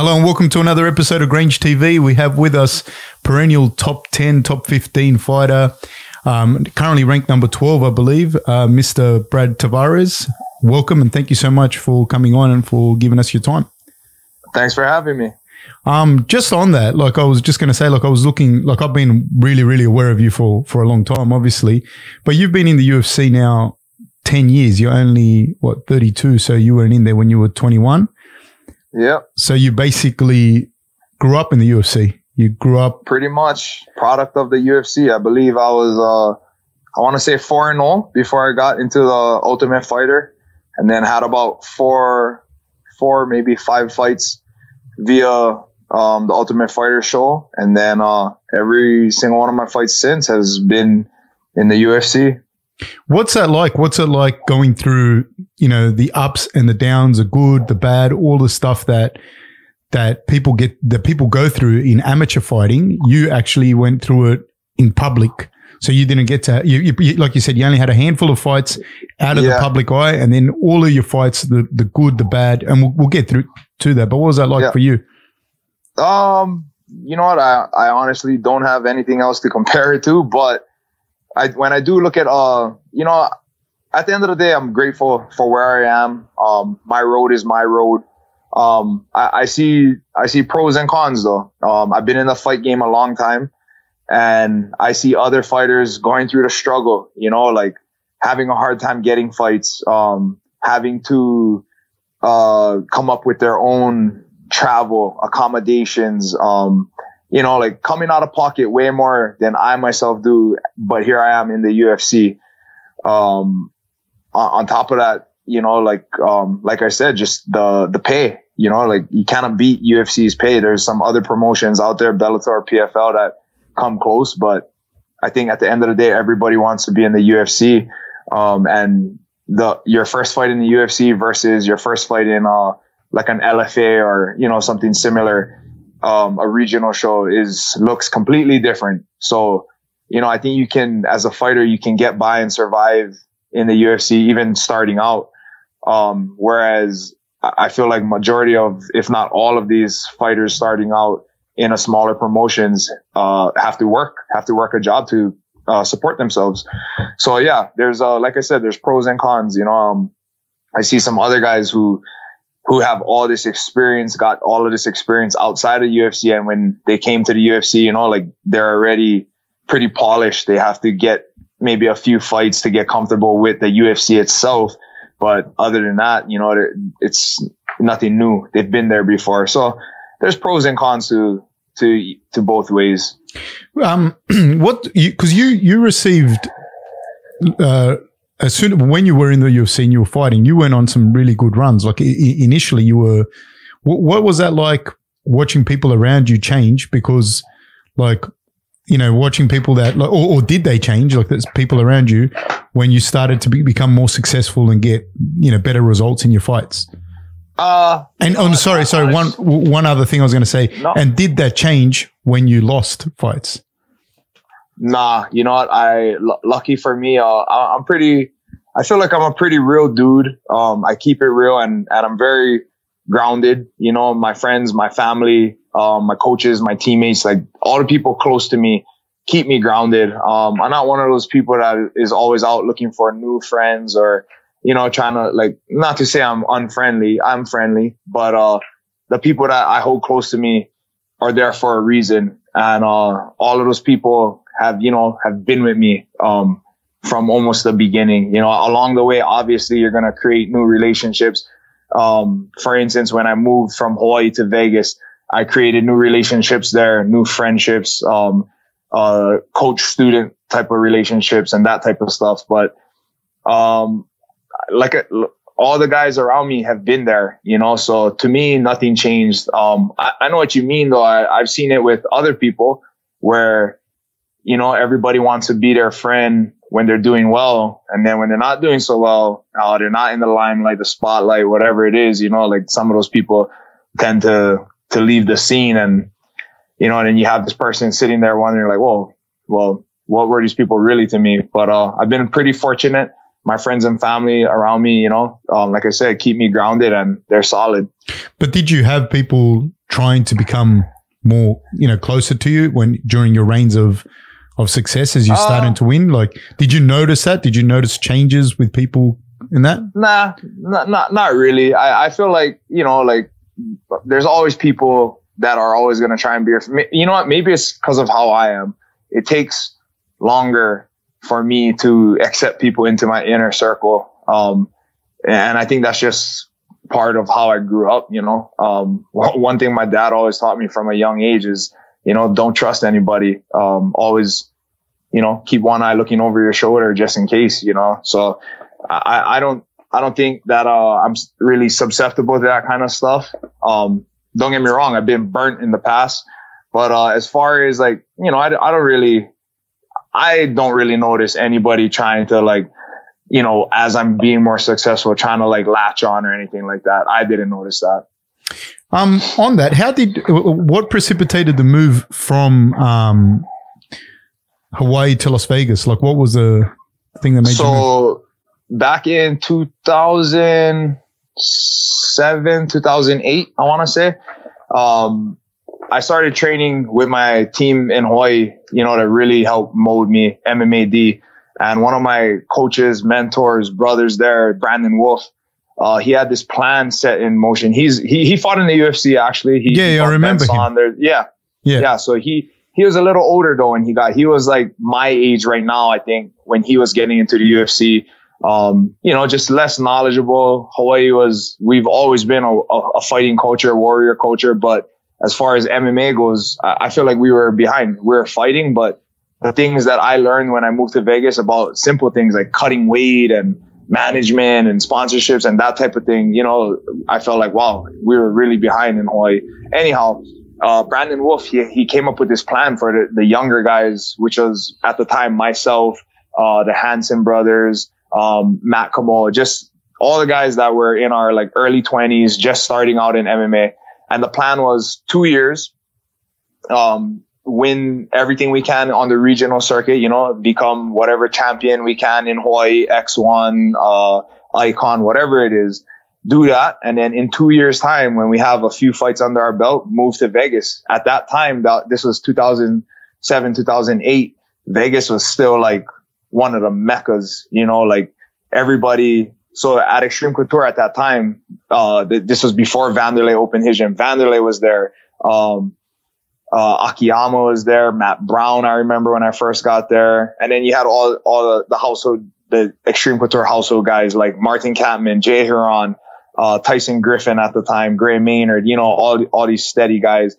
Hello and welcome to another episode of Grange TV. We have with us perennial top 10, top 15 fighter, um, currently ranked number 12, I believe, uh, Mr. Brad Tavares. Welcome and thank you so much for coming on and for giving us your time. Thanks for having me. Um, just on that, like I was just going to say, like I was looking, like I've been really, really aware of you for for a long time, obviously, but you've been in the UFC now ten years. You're only what thirty two, so you weren't in there when you were twenty one. Yeah. So you basically grew up in the UFC. You grew up pretty much product of the UFC. I believe I was uh I want to say 4 and 0 before I got into the Ultimate Fighter and then had about four four maybe five fights via um, the Ultimate Fighter show and then uh every single one of my fights since has been in the UFC. What's that like? What's it like going through, you know, the ups and the downs, the good, the bad, all the stuff that that people get that people go through in amateur fighting. You actually went through it in public. So you didn't get to, you, you, like you said, you only had a handful of fights out of yeah. the public eye, and then all of your fights, the the good, the bad, and we'll, we'll get through to that. But what was that like yeah. for you? Um, you know what? I I honestly don't have anything else to compare it to, but I when I do look at uh, you know, at the end of the day, I'm grateful for where I am. Um, my road is my road. Um, I, I see I see pros and cons though. Um, I've been in the fight game a long time, and I see other fighters going through the struggle. You know, like having a hard time getting fights, um, having to uh, come up with their own travel accommodations, um, you know, like coming out of pocket way more than I myself do. But here I am in the UFC. Um, on, on top of that, you know, like, um, like I said, just the, the pay, you know, like you cannot beat UFC's pay. There's some other promotions out there, Bellator, PFL that come close, but I think at the end of the day, everybody wants to be in the UFC. Um, and the, your first fight in the UFC versus your first fight in, uh, like an LFA or, you know, something similar um, a regional show is looks completely different. So, you know, I think you can, as a fighter, you can get by and survive in the UFC, even starting out. Um, whereas I feel like majority of, if not all of these fighters starting out in a smaller promotions, uh, have to work, have to work a job to, uh, support themselves. So yeah, there's, uh, like I said, there's pros and cons, you know, um, I see some other guys who, who have all this experience, got all of this experience outside of UFC. And when they came to the UFC, you know, like they're already pretty polished. They have to get maybe a few fights to get comfortable with the UFC itself. But other than that, you know, it's nothing new. They've been there before. So there's pros and cons to, to, to both ways. Um, what, you, cause you, you received, uh, as soon as when you were in the UFC and you were fighting, you went on some really good runs. Like I- initially, you were. What, what was that like watching people around you change? Because, like, you know, watching people that, like, or, or did they change? Like, there's people around you when you started to be, become more successful and get, you know, better results in your fights. Uh, and I'm oh, sorry, sorry. One one other thing I was going to say. No. And did that change when you lost fights? Nah, you know what? I l- lucky for me, uh, I, I'm pretty. I feel like I'm a pretty real dude. Um, I keep it real and and I'm very grounded. You know, my friends, my family, um, my coaches, my teammates, like all the people close to me keep me grounded. Um, I'm not one of those people that is always out looking for new friends or, you know, trying to like, not to say I'm unfriendly. I'm friendly, but, uh, the people that I hold close to me are there for a reason. And, uh, all of those people have, you know, have been with me, um, from almost the beginning. You know, along the way, obviously you're going to create new relationships. Um, for instance, when I moved from Hawaii to Vegas, I created new relationships there, new friendships, um, uh, coach student type of relationships and that type of stuff. But, um, like all the guys around me have been there, you know, so to me, nothing changed. Um, I, I know what you mean though. I, I've seen it with other people where, you know, everybody wants to be their friend when they're doing well. And then when they're not doing so well, uh, they're not in the limelight, the spotlight, whatever it is, you know, like some of those people tend to, to leave the scene and, you know, and then you have this person sitting there wondering like, well, well, what were these people really to me? But, uh, I've been pretty fortunate. My friends and family around me, you know, um, like I said, keep me grounded and they're solid. But did you have people trying to become more, you know, closer to you when during your reigns of of success as you Uh, starting to win? Like, did you notice that? Did you notice changes with people in that? Nah, not not not really. I, I feel like you know, like there's always people that are always gonna try and be. You know what? Maybe it's because of how I am. It takes longer for me to accept people into my inner circle. Um, and I think that's just part of how I grew up. You know, um, one thing my dad always taught me from a young age is, you know, don't trust anybody. Um, always, you know, keep one eye looking over your shoulder just in case. You know, so I, I don't, I don't think that uh, I'm really susceptible to that kind of stuff. Um, don't get me wrong, I've been burnt in the past, but uh, as far as like, you know, I, I don't really, I don't really notice anybody trying to like, you know, as I'm being more successful, trying to like latch on or anything like that. I didn't notice that. Um, on that, how did what precipitated the move from um, Hawaii to Las Vegas? Like, what was the thing that made you so back in 2007 2008 i want to say um, i started training with my team in hawaii you know to really help mold me mmad and one of my coaches mentors brothers there brandon wolff uh, he had this plan set in motion he's he, he fought in the ufc actually he, Yeah, he yeah, I remember Ben him. Saunders. yeah Yeah. yeah so he he was a little older though and he got he was like my age right now i think when he was getting into the ufc um you know just less knowledgeable. Hawaii was we've always been a, a, a fighting culture warrior culture but as far as mma goes I, I feel like we were behind. We were fighting but the things that i learned when i moved to vegas about simple things like cutting weight and management and sponsorships and that type of thing you know i felt like wow we were really behind in hawaii. Anyhow uh, Brandon Wolff, he, he came up with this plan for the, the younger guys, which was at the time myself, uh, the Hanson brothers, um, Matt Kamo, just all the guys that were in our like early twenties, just starting out in MMA. And the plan was two years, um, win everything we can on the regional circuit, you know, become whatever champion we can in Hawaii, X1, uh, icon, whatever it is do that. And then in two years time, when we have a few fights under our belt, move to Vegas. At that time, that this was 2007, 2008. Vegas was still like one of the meccas, you know, like everybody. So at Extreme Couture at that time, uh, th- this was before Vanderlei opened his gym. Vanderlei was there. Um, uh, Akiyama was there. Matt Brown, I remember when I first got there. And then you had all, all the, the household, the Extreme Couture household guys like Martin Kampmann, Jay Hieron, uh, Tyson Griffin at the time, Gray Maynard, you know, all, all these steady guys.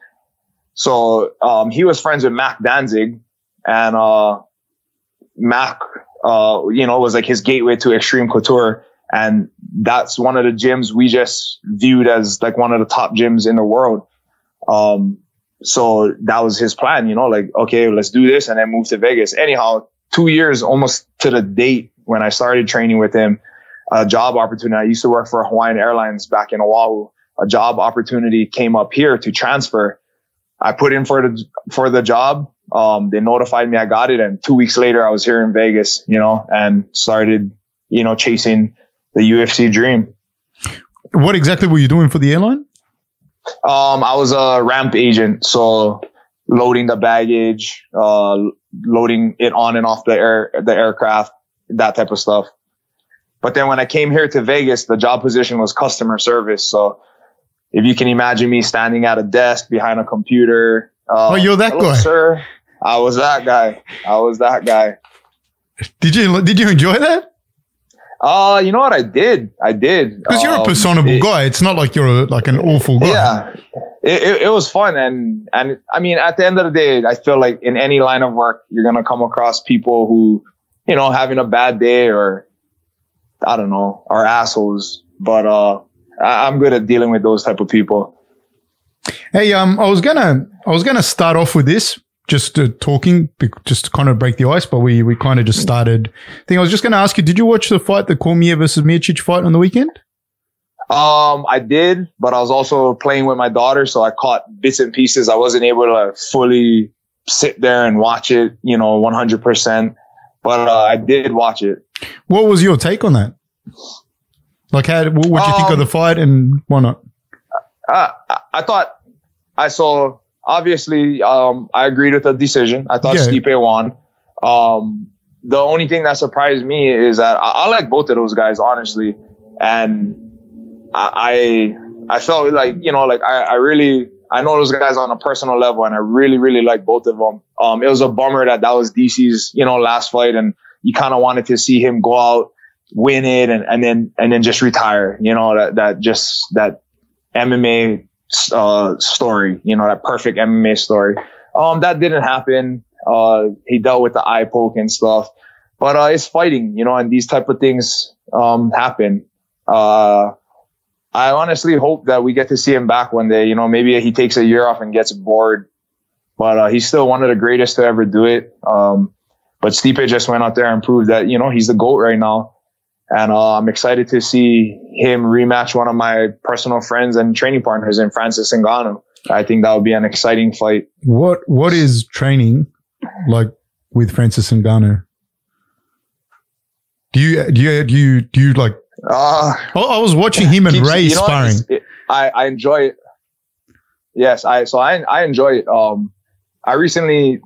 So, um, he was friends with Mac Danzig and, uh, Mac, uh, you know, was like his gateway to Extreme Couture. And that's one of the gyms we just viewed as like one of the top gyms in the world. Um, so that was his plan, you know, like, okay, let's do this and then move to Vegas. Anyhow, two years almost to the date when I started training with him, a job opportunity. I used to work for Hawaiian Airlines back in Oahu. A job opportunity came up here to transfer. I put in for the, for the job. Um, they notified me I got it. And two weeks later, I was here in Vegas, you know, and started, you know, chasing the UFC dream. What exactly were you doing for the airline? Um, I was a ramp agent. So loading the baggage, uh, loading it on and off the air, the aircraft, that type of stuff. But then when I came here to Vegas, the job position was customer service. So if you can imagine me standing at a desk behind a computer. Uh, Oh, you're that guy." sir. I was that guy. I was that guy. Did you did you enjoy that? Uh, you know what? I did. I did. Because you're a Um, personable it- guy. It's not like you're a, like an awful guy. Yeah, it, it, it was fun, and and I mean, at the end of the day, I feel like in any line of work, you're gonna come across people who, you know, having a bad day or, I don't know, are assholes. But uh, I, I'm good at dealing with those type of people. Hey, um, I was gonna I was gonna start off with this, just uh, talking, just to kind of break the ice, but we we kind of just started. I think I was just gonna ask you, did you watch the fight, the Cormier versus Miocic fight on the weekend? Um, I did, but I was also playing with my daughter, so I caught bits and pieces. I wasn't able to fully sit there and watch it, you know, 100%. But uh, I did watch it. What was your take on that? Like, how what did you think of Um, the fight and why not? I- I thought I saw obviously um, I agreed with the decision. I thought yeah. Stipe won. Um, the only thing that surprised me is that I, I like both of those guys honestly, and I I, I felt like you know like I, I really I know those guys on a personal level, and I really really like both of them. Um, it was a bummer that that was DC's you know last fight, and you kind of wanted to see him go out, win it, and, and then and then just retire. You know that that just that MMA uh, story. You know that perfect MMA story. Um, that didn't happen. Uh, he dealt with the eye poke and stuff, but uh, it's fighting. You know, and these type of things um happen. Uh, I honestly hope that we get to see him back one day. You know, maybe he takes a year off and gets bored, but uh, he's still one of the greatest to ever do it. Um, but Stipe just went out there and proved that you know he's the goat right now, and uh, I'm excited to see him rematch one of my personal friends and training partners in Francis Ngannou. I think that would be an exciting fight. What What is training like with Francis Ngannou? Do you do you do you do you like? Uh, oh, I was watching him and Ray you know sparring. It, I I enjoy it. Yes, I so I I enjoy it. Um, I recently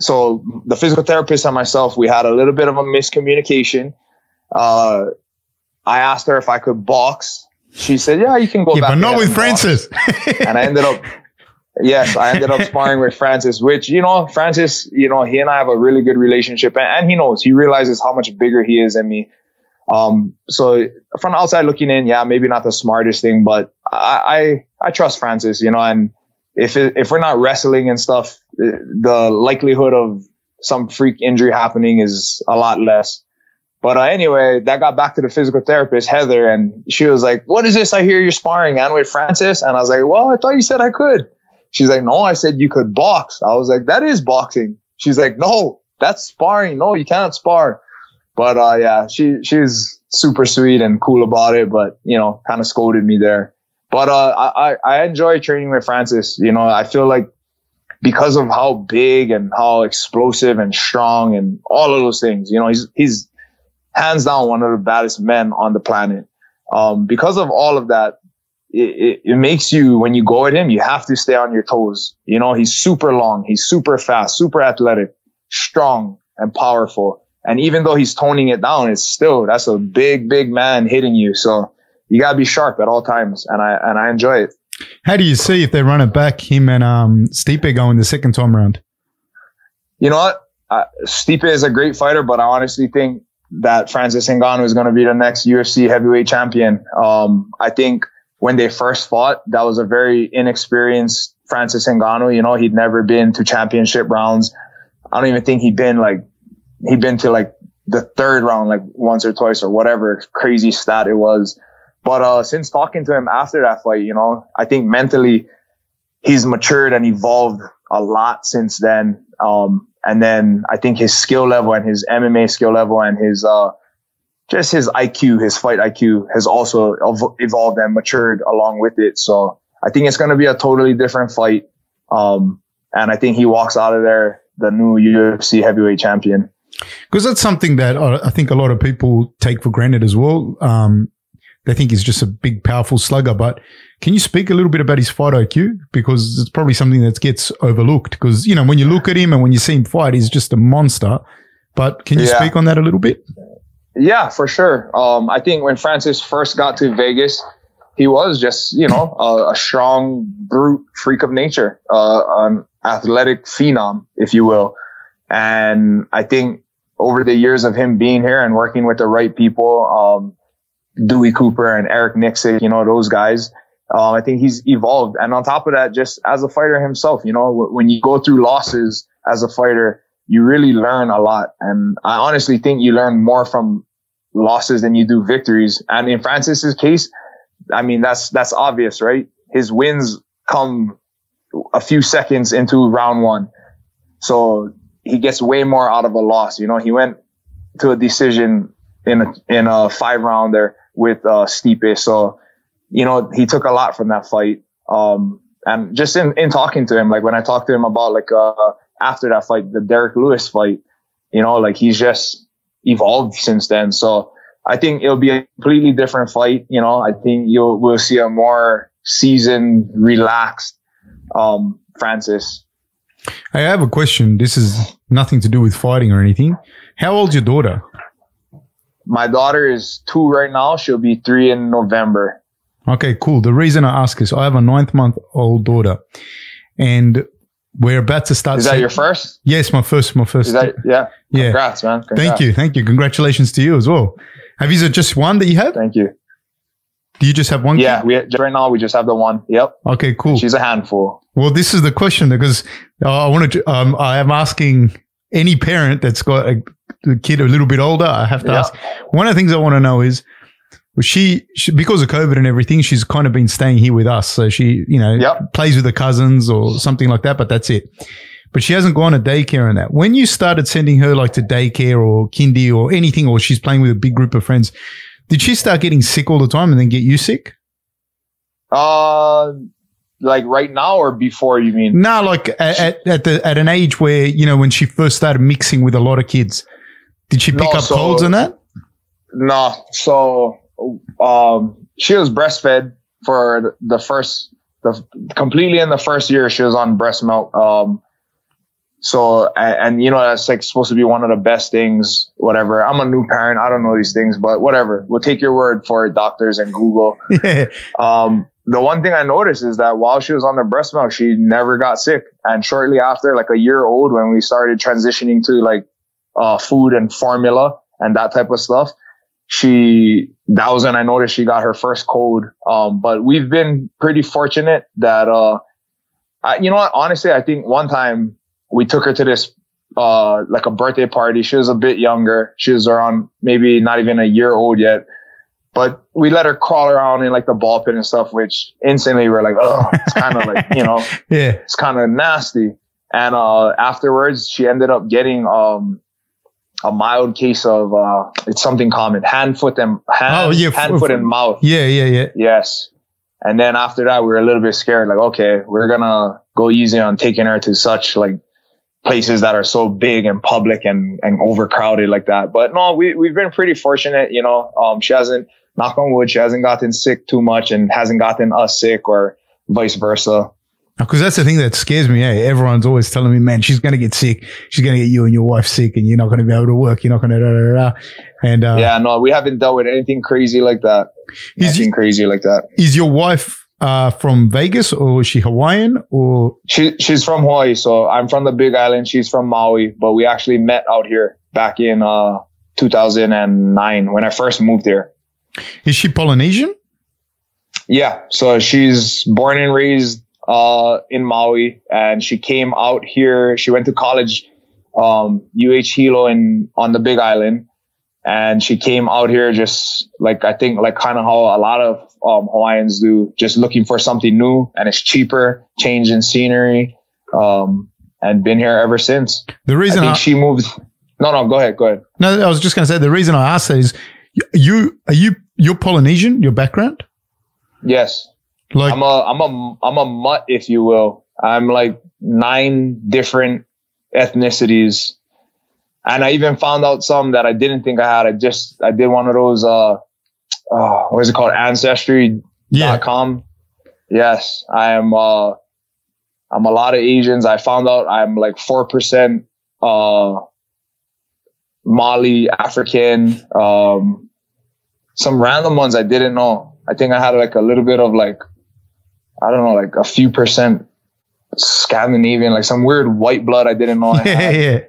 so the physical therapist and myself, we had a little bit of a miscommunication. Uh, I asked her if I could box. She said, "Yeah, you can go yeah, back." But not with Francis. and I ended up, yes, I ended up sparring with Francis. Which you know, Francis, you know, he and I have a really good relationship, and, and he knows, he realizes how much bigger he is than me. Um, so from outside looking in, yeah, maybe not the smartest thing, but I, I, I trust Francis, you know, and if it, if we're not wrestling and stuff, the likelihood of some freak injury happening is a lot less. But uh, anyway, that got back to the physical therapist, Heather, and she was like, "What is this? I hear you're sparring and with Francis." And I was like, "Well, I thought you said I could." She's like, "No, I said you could box." I was like, "That is boxing." She's like, "No, that's sparring. No, you cannot spar." But uh, yeah, she she's super sweet and cool about it, but you know, kind of scolded me there. But uh, I, I enjoy training with Francis. You know, I feel like because of how big and how explosive and strong and all of those things, you know, he's he's hands down one of the baddest men on the planet. Um, because of all of that, it, it, it, makes you when you go at him, you have to stay on your toes. You know, he's super long, he's super fast, super athletic, strong and powerful. And even though he's toning it down, it's still that's a big, big man hitting you. So you gotta be sharp at all times, and I and I enjoy it. How do you see if they run it back, him and um, Stipe going the second time around? You know what? Uh, Stipe is a great fighter, but I honestly think that Francis Ngannou is going to be the next UFC heavyweight champion. Um, I think when they first fought, that was a very inexperienced Francis Ngannou. You know, he'd never been to championship rounds. I don't even think he'd been like, he'd been to like the third round, like once or twice or whatever crazy stat it was. But uh, since talking to him after that fight, you know, I think mentally he's matured and evolved a lot since then. Um, and then I think his skill level and his MMA skill level and his uh, just his IQ, his fight IQ has also evolved and matured along with it. So I think it's going to be a totally different fight. Um, and I think he walks out of there the new UFC heavyweight champion. Because that's something that I think a lot of people take for granted as well. Um, they think he's just a big, powerful slugger. But can you speak a little bit about his fight IQ? Because it's probably something that gets overlooked. Because, you know, when you look at him and when you see him fight, he's just a monster. But can you yeah. speak on that a little bit? Yeah, for sure. Um, I think when Francis first got to Vegas, he was just, you know, a, a strong, brute freak of nature, uh, an athletic phenom, if you will. And I think over the years of him being here and working with the right people, um, Dewey Cooper and Eric Nicksick, you know, those guys. Um, I think he's evolved. And on top of that, just as a fighter himself, you know, when you go through losses as a fighter, you really learn a lot. And I honestly think you learn more from losses than you do victories. And in Francis's case, I mean, that's, that's obvious, right? His wins come a few seconds into round one. So he gets way more out of a loss. You know, he went to a decision in a, in a five rounder with uh, Stipe. So, you know, he took a lot from that fight. Um, and just in, in talking to him, like when I talked to him about like uh, after that fight, the Derrick Lewis fight, you know, like he's just evolved since then. So I think it'll be a completely different fight. You know, I think you'll we'll see a more seasoned, relaxed, um, Francis. I have a question. This is nothing to do with fighting or anything. How old's your daughter? My daughter is two right now. She'll be three in November. Okay, cool. The reason I ask is I have a ninth month old daughter, and we're about to start. Is that se- your first? Yes, my first. My first. Is that yeah? yeah. Congrats, man. Thank you. Thank you. Congratulations to you as well. Have you just one that you have? Thank you. Do you just have one? Yeah, we right now we just have the one. Yep. Okay, cool. she's a handful. Well, this is the question because uh, I wanted to, um, I am asking any parent that's got a, a kid a little bit older. I have to Yeah. ask. One of the things I want to know is, she, she because of COVID and everything, she's kind of been staying here with us. So she, you know, Yep. plays with her cousins or something like that, but that's it. But she hasn't gone to daycare and that. When you started sending her like to daycare or kindy or anything, or she's playing with a big group of friends, did she start getting sick all the time and then get you sick? Uh, like right now or before? You mean? No, like at, at, at the at an age where you know when she first started mixing with a lot of kids, did she pick No, up so- colds and that? No. So, um, she was breastfed for the first, the completely in the first year. She was on breast milk. Um, so and, and you know that's like supposed to be one of the best things. Whatever. I'm a new parent. I don't know these things, but whatever. We'll take your word for it, doctors and Google. Um, the one thing I noticed is that while she was on the breast milk, she never got sick. And shortly after, like a year old, when we started transitioning to like uh, food and formula and that type of stuff, she that was when I noticed she got her first cold. Um, but we've been pretty fortunate that uh, I, you know what? Honestly, I think one time we took her to this uh like a birthday party. She was a bit younger. She was around maybe not even a year old yet. But we let her crawl around in like the ball pit and stuff, which instantly we're like, oh, it's kind of like, you know, yeah. it's kind of nasty. And uh, afterwards, she ended up getting um, a mild case of uh, it's something common hand, foot, and hand, Oh, yeah, hand, foot, and mouth. Yeah, yeah, yeah. Yes. And then after that, we were a little bit scared. Like, okay, we're gonna go easy on taking her to such like places that are so big and public and and overcrowded like that. But no, we we've been pretty fortunate. You know, um, she hasn't knock on wood, she hasn't gotten sick too much and hasn't gotten us sick or vice versa. Because that's the thing that scares me. Eh? Everyone's always telling me, man, she's going to get sick. She's going to get you and your wife sick and you're not going to be able to work. You're not going to, da, da, da, and, uh, yeah, no, we haven't dealt with anything crazy like that. Is- Anything crazy like that. is your wife, uh, from Vegas or is she Hawaiian or? She she's from Hawaii, so I'm from the Big Island. She's from Maui, but we actually met out here back in uh 2009 when I first moved here. Is she Polynesian? Yeah, so she's born and raised uh in Maui, and she came out here. She went to college, um, UH Hilo in on the Big Island, and she came out here just like I think like kind of how a lot of um, Hawaiians do, just looking for something new, and it's cheaper, change in scenery, um, and been here ever since. The I reason think I, she moved. No, no, go ahead, go ahead. no, I was just going to say the reason I asked that is you, are you, you're Polynesian, your background? Yes, Like, I'm a I'm a I'm a mutt, if you will. I'm like nine different ethnicities, and I even found out some that I didn't think I had. I just I did one of those uh, uh what is it called ancestry.com. yeah. Yes, I am. uh I'm a lot of Asians. I found out I'm like four percent uh Mali African. Um, some random ones I didn't know. I think I had like a little bit of like I don't know, like a few percent Scandinavian, like some weird white blood I didn't know. I Yeah, yeah.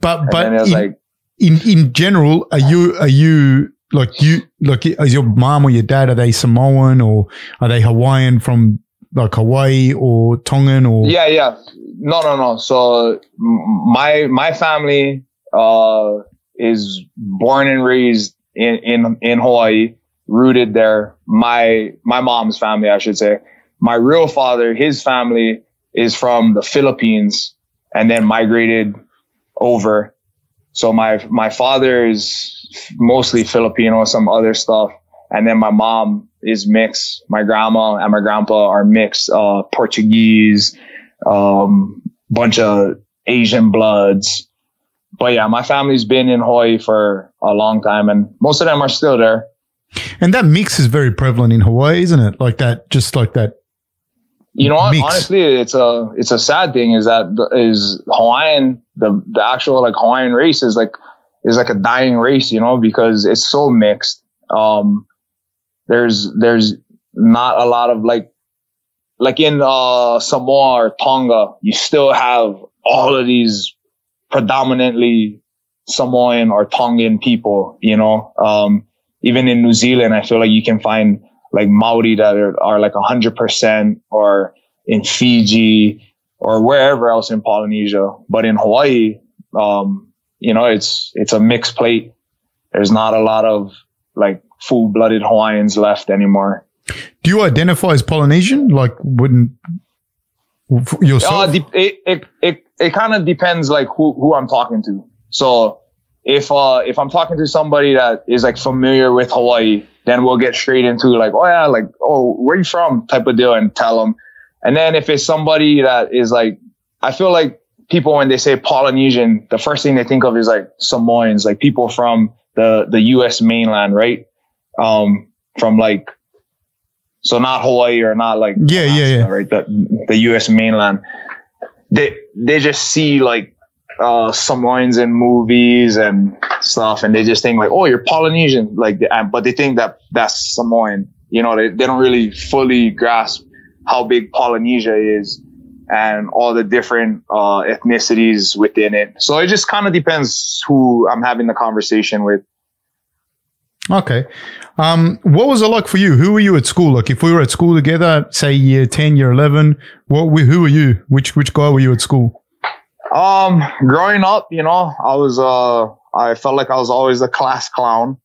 But, And but then it was in, like in, in general, are you, are you, like you, like, is your mom or your dad, are they Samoan or are they Hawaiian from like Hawaii or Tongan or? Yeah, yeah. No, no, no. So my my family uh is born and raised in in in Hawaii, rooted there. My my mom's family, I should say. My real father, his family is from the Philippines and then migrated over. So my my father is mostly Filipino, some other stuff, and then my mom is mixed. My grandma and my grandpa are mixed, uh, Portuguese, um, bunch of Asian bloods. But yeah, my family's been in Hawaii for a long time, and most of them are still there. And that mix is very prevalent in Hawaii, isn't it? Like that, just like that You know what? Mix. Honestly, it's a it's a sad thing. Is that the, is Hawaiian the the actual like Hawaiian race is like is like a dying race. You know because it's so mixed. Um, there's there's not a lot of like like in uh Samoa or Tonga, you still have all of these predominantly Samoan or Tongan people. You know, um, even in New Zealand, I feel like you can find like Maori that are, are like hundred percent or in Fiji or wherever else in Polynesia. But in Hawaii, um, you know, it's, it's a mixed plate. There's not a lot of like full blooded Hawaiians left anymore. Do you identify as Polynesian? Like, wouldn't yourself? Uh, it, it, it, it kind of depends like who, who I'm talking to. So if, uh, if I'm talking to somebody that is like familiar with Hawaii, then we'll get straight into like, oh yeah, like, oh, where you from type of deal and tell them. And then if it's somebody that is like, I feel like people, when they say Polynesian, the first thing they think of is like Samoans, like people from the, the U.S. mainland, right? Um, from like, so not Hawaii or not like, Yeah, yeah, yeah. right? The, the U.S. mainland. They, they just see like, uh, Samoans in movies and stuff, and they just think like, oh, you're Polynesian, like, but they think that that's Samoan. You know, they, they don't really fully grasp how big Polynesia is and all the different uh, ethnicities within it. So it just kind of depends who I'm having the conversation with. Okay. Um, what was it like for you? Who were you at school? Like, if we were at school together, say year ten, year eleven, what? Who were you? Which which guy were you at school? Um, growing up, you know, I was, uh, I felt like I was always a class clown.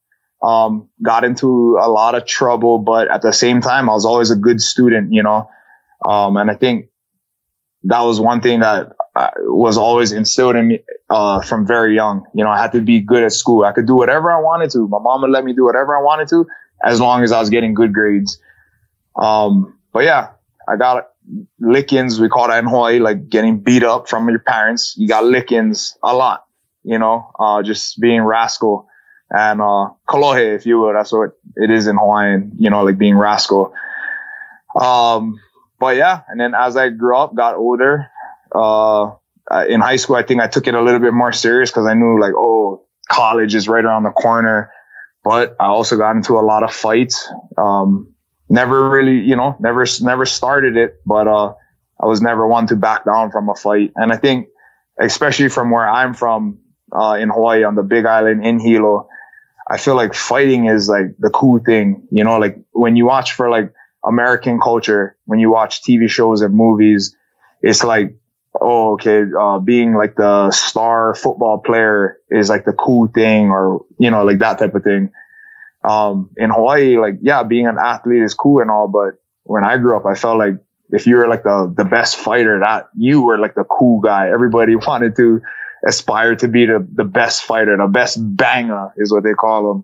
Um, got into a lot of trouble, but at the same time, I was always a good student, you know. Um, and I think that was one thing that uh, was always instilled in me, uh, from very young. You know, I had to be good at school. I could do whatever I wanted to. My mom would let me do whatever I wanted to as long as I was getting good grades. Um, but yeah, I got lickings. We call that in Hawaii, like getting beat up from your parents. You got lickings a lot, you know, uh, just being rascal and, uh, kolohe, if you will. That's what it is in Hawaiian, you know, like being rascal. Um, but yeah. And then as I grew up, got older, uh, in high school, I think I took it a little bit more serious because I knew like, oh, college is right around the corner. But I also got into a lot of fights. Um, never really, you know, never, never started it, but, uh, I was never one to back down from a fight. And I think, especially from where I'm from, uh, in Hawaii on the big island in Hilo, I feel like fighting is like the cool thing, you know, like when you watch for like American culture, when you watch TV shows and movies, it's like, oh, okay, uh, being like the star football player is like the cool thing or, you know, like that type of thing um, in Hawaii, like, yeah, being an athlete is cool and all, but when I grew up, I felt like if you were like the, the best fighter, that you were like the cool guy. Everybody wanted to aspire to be the, the best fighter, the best banger is what they call them.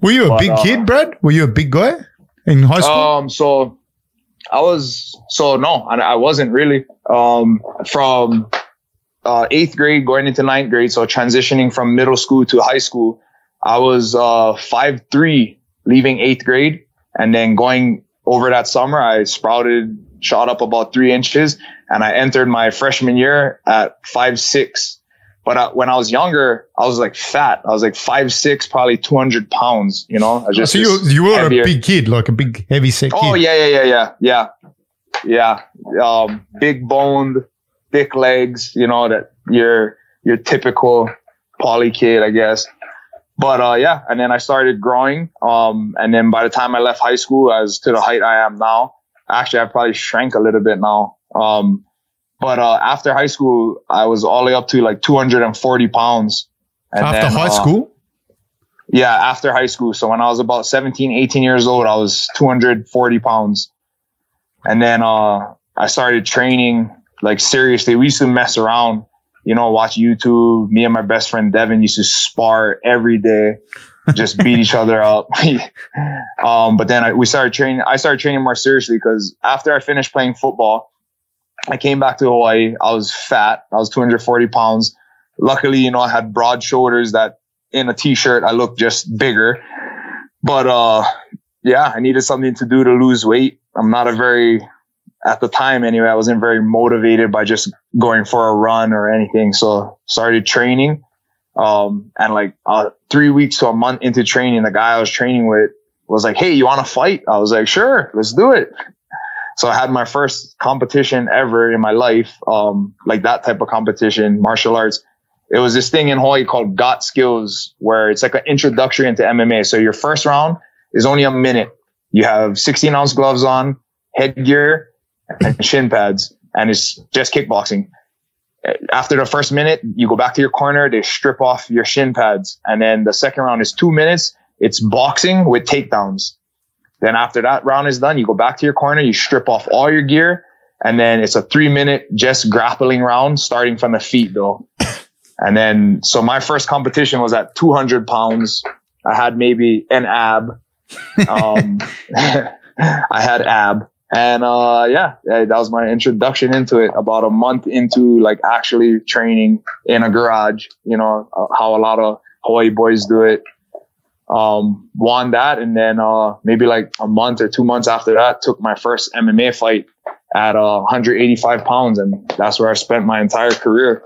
Were you a But, big uh, kid, Brad? Were you a big guy in high school? Um, so I was, so no, I, I wasn't really, um, from, uh, eighth grade going into ninth grade. So transitioning from middle school to high school, I was, uh, five, three leaving eighth grade and then going over that summer, I sprouted, shot up about three inches and I entered my freshman year at five, six. But uh, when I was younger, I was like fat. I was like five, six, probably 200 pounds, you know, I just so you you were heavier- a big kid, like a big heavy set kid. Oh yeah, yeah, yeah, yeah, yeah, yeah. Um, big boned, thick legs. You know that your your typical poly kid, I guess. But uh, yeah, and then I started growing. Um, and then by the time I left high school, I was to the height I am now. Actually, I probably shrank a little bit now. Um, but uh, after high school, I was all the way up to like 240 pounds. And After then, high uh, school? yeah, after high school. So when I was about 17, 18 years old, I was 240 pounds. And then uh, I started training like seriously. We used to mess around, you know, watch YouTube. Me and my best friend Devin used to spar every day, just beat each other up. um, but then I, we started training. I started training more seriously because after I finished playing football, I came back to Hawaii. I was fat. I was 240 pounds. Luckily, you know, I had broad shoulders that in a t-shirt, I looked just bigger. But, uh, yeah, I needed something to do to lose weight. I'm not a very at the time anyway, I wasn't very motivated by just going for a run or anything. So started training. Um, and like uh, three weeks to a month into training, the guy I was training with was like, Hey, you want to fight? I was like, sure, let's do it. So I had my first competition ever in my life. Um, like that type of competition, martial arts. It was this thing in Hawaii called Got Skills where it's like an introductory into MMA. So your first round is only a minute. You have 16 ounce gloves on, headgear, and shin pads, and it's just kickboxing. After the first minute, you go back to your corner, they strip off your shin pads. And then the second round is two minutes. It's boxing with takedowns. Then after that round is done, you go back to your corner, you strip off all your gear, and then it's a three minute just grappling round starting from the feet though. And then, so my first competition was at 200 pounds. I had maybe an ab. Um, I had ab. And uh, yeah, that was my introduction into it. About a month into like actually training in a garage, you know, uh, how a lot of Hawaii boys do it. Um, won that, and then uh, maybe like a month or two months after that, took my first MMA fight at uh, 185 pounds, and that's where I spent my entire career.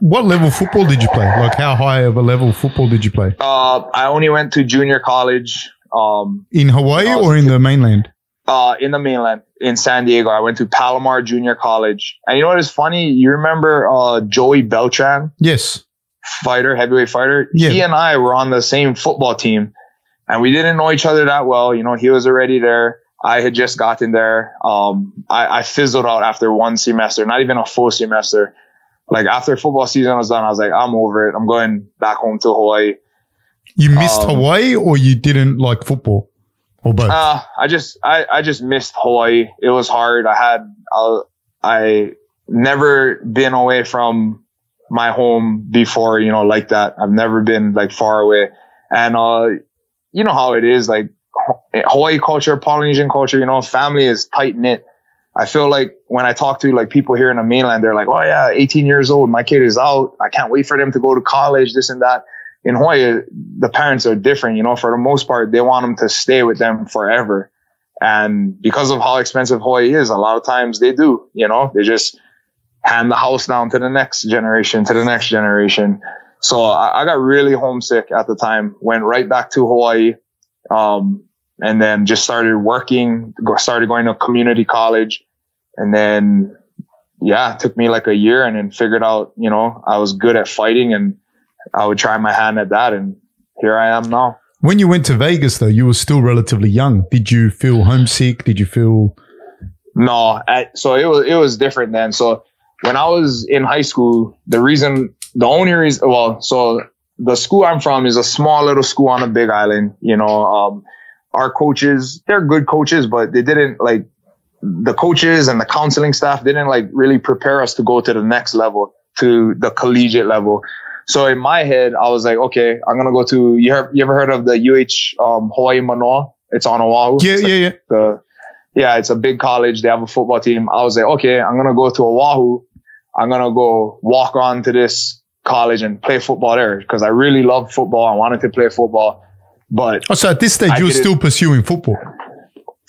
What level football did you play? Like, how high of a level football did you play? Uh, I only went to junior college. Um, in Hawaii or in the mainland? Uh, in the mainland in San Diego. I went to Palomar Junior College. And you know what is funny? You remember uh, Joey Beltran? Yes. Fighter, heavyweight fighter. Yeah. He and I were on the same football team. And we didn't know each other that well. You know, he was already there. I had just gotten there. Um, I, I fizzled out after one semester, not even a full semester. Like after football season was done, I was like, I'm over it. I'm going back home to Hawaii. You missed Um, Hawaii or you didn't like football? Both? Uh, I just I, I just missed Hawaii. It was hard. I had uh, I never been away from my home before, you know, like that. I've never been like far away. And uh you know how it is like Hawaii culture, Polynesian culture, you know, family is tight knit. I feel like when I talk to like people here in the mainland, they're like, "Oh yeah, 18 years old, my kid is out. I can't wait for them to go to college, this and that." In Hawaii, the parents are different. You know, for the most part, they want them to stay with them forever. And because of how expensive Hawaii is, a lot of times they do, you know, they just hand the house down to the next generation, to the next generation. So I, I got really homesick at the time, went right back to Hawaii. Um, and then just started working, started going to community college. And then, yeah, it took me like a year and then figured out, you know, I was good at fighting and I would try my hand at that, and here I am now. when you went to Vegas, though, you were still relatively young. Did you feel homesick? Did you feel. No, I, so it was it was different then. So when I was in high school, the reason, the only reason, well, so the school I'm from is a small little school on a big island. You know, um, our coaches, they're good coaches, but they didn't like the coaches and the counseling staff didn't like really prepare us to go to the next level, to the collegiate level. So in my head, I was like, okay, I'm gonna go to. You, heard, you ever heard of the UH um, Hawaii Manoa? It's on Oahu. Yeah, It's yeah, yeah. the yeah, it's a big college. They have a football team. I was like, okay, I'm gonna go to Oahu. I'm gonna go walk on to this college and play football there because I really love football. I wanted to play football, but Oh, so at this stage, you were still pursuing football.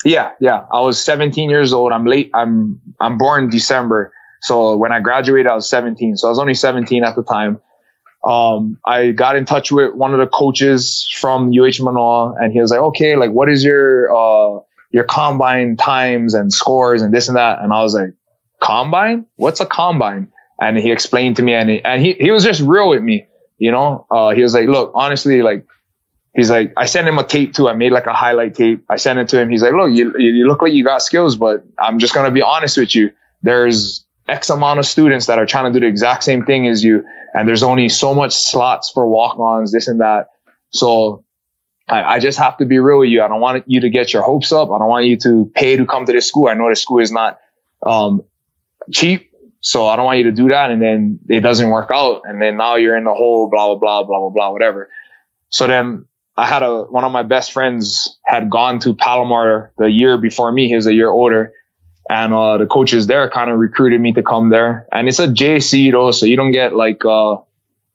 yeah, yeah, I was 17 years old. I'm late. I'm I'm born December, so when I graduated, I was 17. So I was only 17 at the time. Um, I got in touch with one of the coaches from UH Manoa, and he was like, "Okay, like, what is your uh your combine times and scores and this and that?" And I was like, "Combine? What's a combine?" And he explained to me, and he, and he he was just real with me, you know. Uh, he was like, "Look, honestly, like." He's like, I sent him a tape too. I made like a highlight tape. I sent it to him. He's like, look, you, you look like you got skills, but I'm just going to be honest with you. There's X amount of students that are trying to do the exact same thing as you. And there's only so much slots for walk-ons, this and that. So I, I just have to be real with you. I don't want you to get your hopes up. I don't want you to pay to come to this school. I know this school is not, um, cheap. So I don't want you to do that. And then it doesn't work out. And then now you're in the hole. blah, blah, blah, blah, blah, blah, whatever. So then I had a one of my best friends had gone to Palomar the year before me. He was a year older, and uh, the coaches there kind of recruited me to come there. And it's a JC though, so you don't get like uh,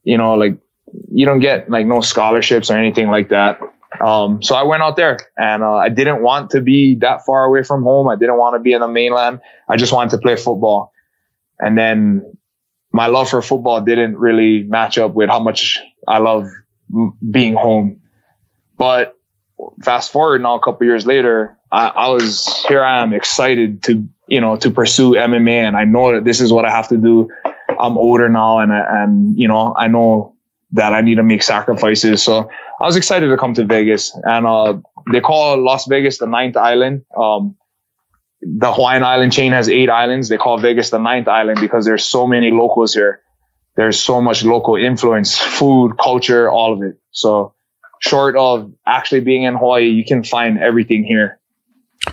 you know, like you don't get like no scholarships or anything like that. Um, so I went out there and uh, I didn't want to be that far away from home. I didn't want to be in the mainland. I just wanted to play football. And then my love for football didn't really match up with how much I love being home. But fast forward now a couple years later, I, I was here. I am excited to you know to pursue MMA, and I know that this is what I have to do. I'm older now, and and you know I know that I need to make sacrifices. So I was excited to come to Vegas, and uh, they call Las Vegas the ninth island. Um, the Hawaiian island chain has eight islands. They call Vegas the ninth island because there's so many locals here. There's so much local influence, food, culture, all of it. So short of actually being in Hawaii, you can find everything here.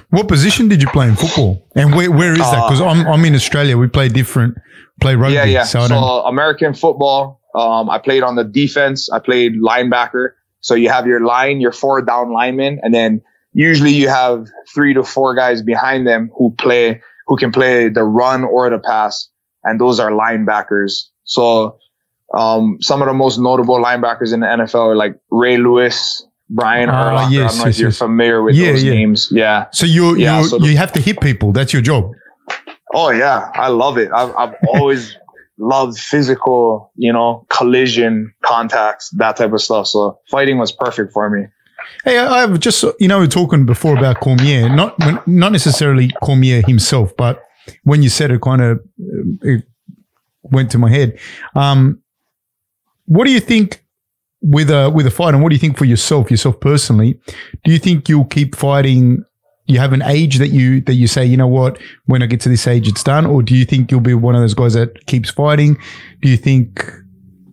What position did you play in football? And where, where is that? Because I'm, I'm in Australia. We play different, play rugby. Yeah, yeah. So, so American football, um, I played on the defense. I played linebacker. So you have your line, your four down linemen, and then usually you have three to four guys behind them who play, who can play the run or the pass. And those are linebackers. So, um, some of the most notable linebackers in the NFL are like Ray Lewis, Brian uh, Yes, I don't know yes, if you're yes. familiar with yeah, those yeah. names. Yeah. So you, yeah, you, so you have to hit people. That's your job. Oh yeah. I love it. I've, I've always loved physical, you know, collision, contacts, that type of stuff. So fighting was perfect for me. Hey, I've just you know we are talking before about Cormier, not not necessarily Cormier himself, but when you said it, kind of uh, it went to my head. Um, what do you think with a with a fight, and what do you think for yourself, yourself personally? Do you think you'll keep fighting? You have an age that you that you say, you know what, when I get to this age, it's done, or do you think you'll be one of those guys that keeps fighting? Do you think,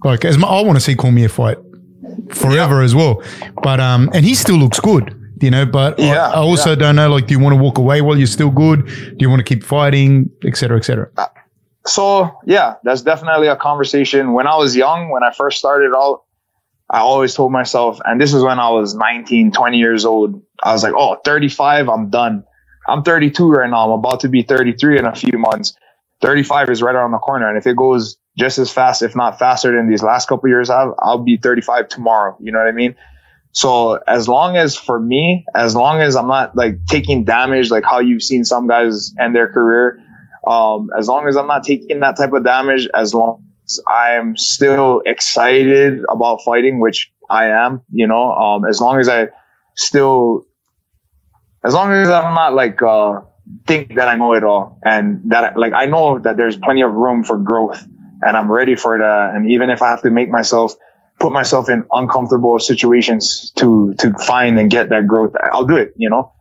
like, as my, I want to see Cormier fight forever yeah. as well. But um, and he still looks good, you know. But yeah, I, I also yeah. don't know. Like, do you want to walk away while you're still good? Do you want to keep fighting, etc., etc.? So yeah, that's definitely a conversation. When I was young, when I first started out, I always told myself, and this is when I was 19, 20 years old. I was like, oh, 35, I'm done. I'm 32 right now. I'm about to be 33 in a few months. 35 is right around the corner. And if it goes just as fast, if not faster than these last couple years, I'll, I'll be 35 tomorrow. You know what I mean? So as long as for me, as long as I'm not like taking damage, like how you've seen some guys end their career, um, as long as I'm not taking that type of damage, as long as I'm still excited about fighting, which I am, you know, um, as long as I still, as long as I'm not like, uh, think that I know it all and that like I know that there's plenty of room for growth and I'm ready for that. And even if I have to make myself put myself in uncomfortable situations to to find and get that growth, I'll do it. You know,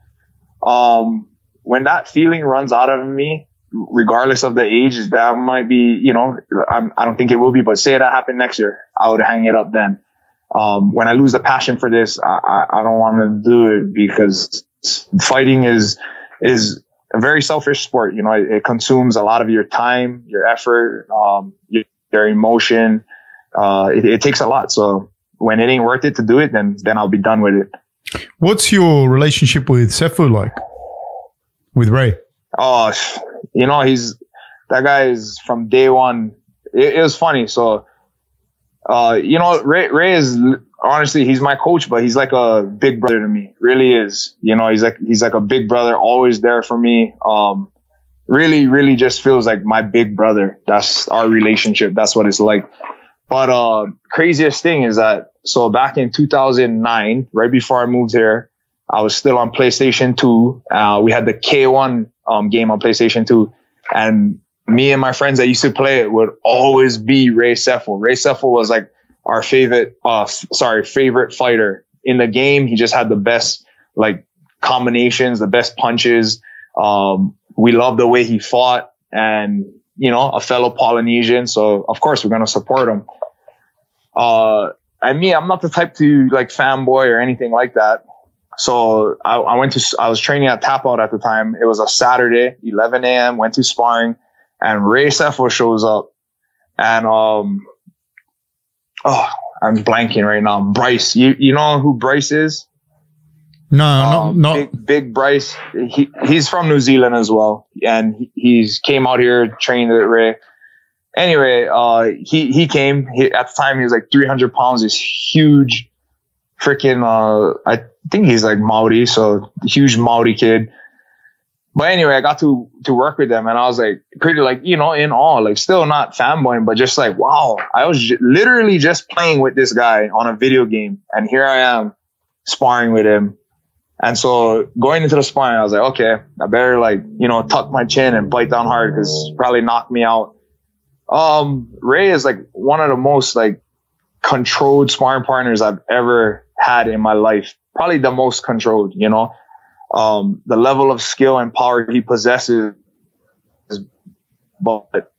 um, when that feeling runs out of me, regardless of the ages, that might be, you know, I'm, I do not think it will be, but say that happened next year, I would hang it up then. Um, when I lose the passion for this, I, I, don't want to do it because fighting is, is a very selfish sport. You know, it, it consumes a lot of your time, your effort, um, your, your emotion. Uh, it, it, takes a lot. So when it ain't worth it to do it, then then I'll be done with it. What's your relationship with Sefu like? With Ray? Oh, you know, he's that guy is from day one. It, it was funny. So, uh, you know, Ray, Ray is honestly, he's my coach, but he's like a big brother to me. Really is. You know, he's like he's like a big brother, always there for me. Um, really, really just feels like my big brother. That's our relationship. That's what it's like. But uh, craziest thing is that so back in 2009, right before I moved here, I was still on PlayStation 2. Uh, we had the K1 um, game on PlayStation 2, and me and my friends that used to play it would always be Ray Sefo. Ray Sefo was like our favorite, uh, sorry, favorite fighter in the game. He just had the best like combinations, the best punches. Um, we love the way he fought and, you know, a fellow Polynesian. So of course we're going to support him. Uh, and me, I'm not the type to like fanboy or anything like that. So I, I went to, I was training at Tap Out at the time. It was a Saturday, 11 a.m., went to sparring and Ray Sefo shows up and, um, oh, I'm blanking right now. Bryce, you you know who Bryce is? No, um, not, big, big, Bryce. He he's from New Zealand as well, and he, he's came out here trained at Ray. Anyway, uh, he he came he, at the time. He was like 300 pounds. This huge freaking, uh, I think he's like Maori, so huge Maori kid. But anyway, I got to to work with them, and I was like pretty like you know in awe, like still not fanboying, but just like wow, I was j- literally just playing with this guy on a video game, and here I am sparring with him. And so going into the sparring, I was like, okay, I better like you know tuck my chin and bite down hard because probably knock me out. Um, Ray is like one of the most like controlled sparring partners I've ever had in my life. Probably the most controlled, you know um, the level of skill and power he possesses, but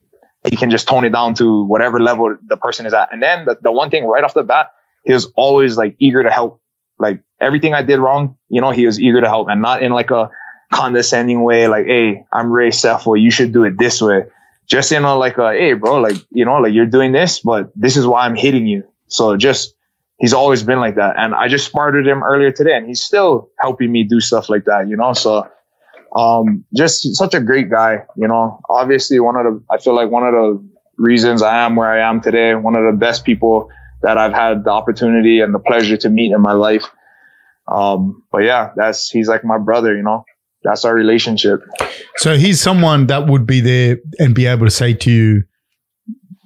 he can just tone it down to whatever level the person is at. And then the, the one thing right off the bat, he was always like eager to help. Like everything I did wrong, you know, he was eager to help and not in like a condescending way, like, Hey, I'm Ray Sefo. You should do it this way. Just in a like a, Hey, bro, like, you know, like you're doing this, but this is why I'm hitting you. So just he's always been like that. And I just sparred him earlier today and he's still helping me do stuff like that, you know? So, um, just such a great guy, you know, obviously one of the, I feel like one of the reasons I am where I am today, one of the best people that I've had the opportunity and the pleasure to meet in my life. Um, but yeah, that's, he's like my brother, you know, that's our relationship. So he's someone that would be there and be able to say to you,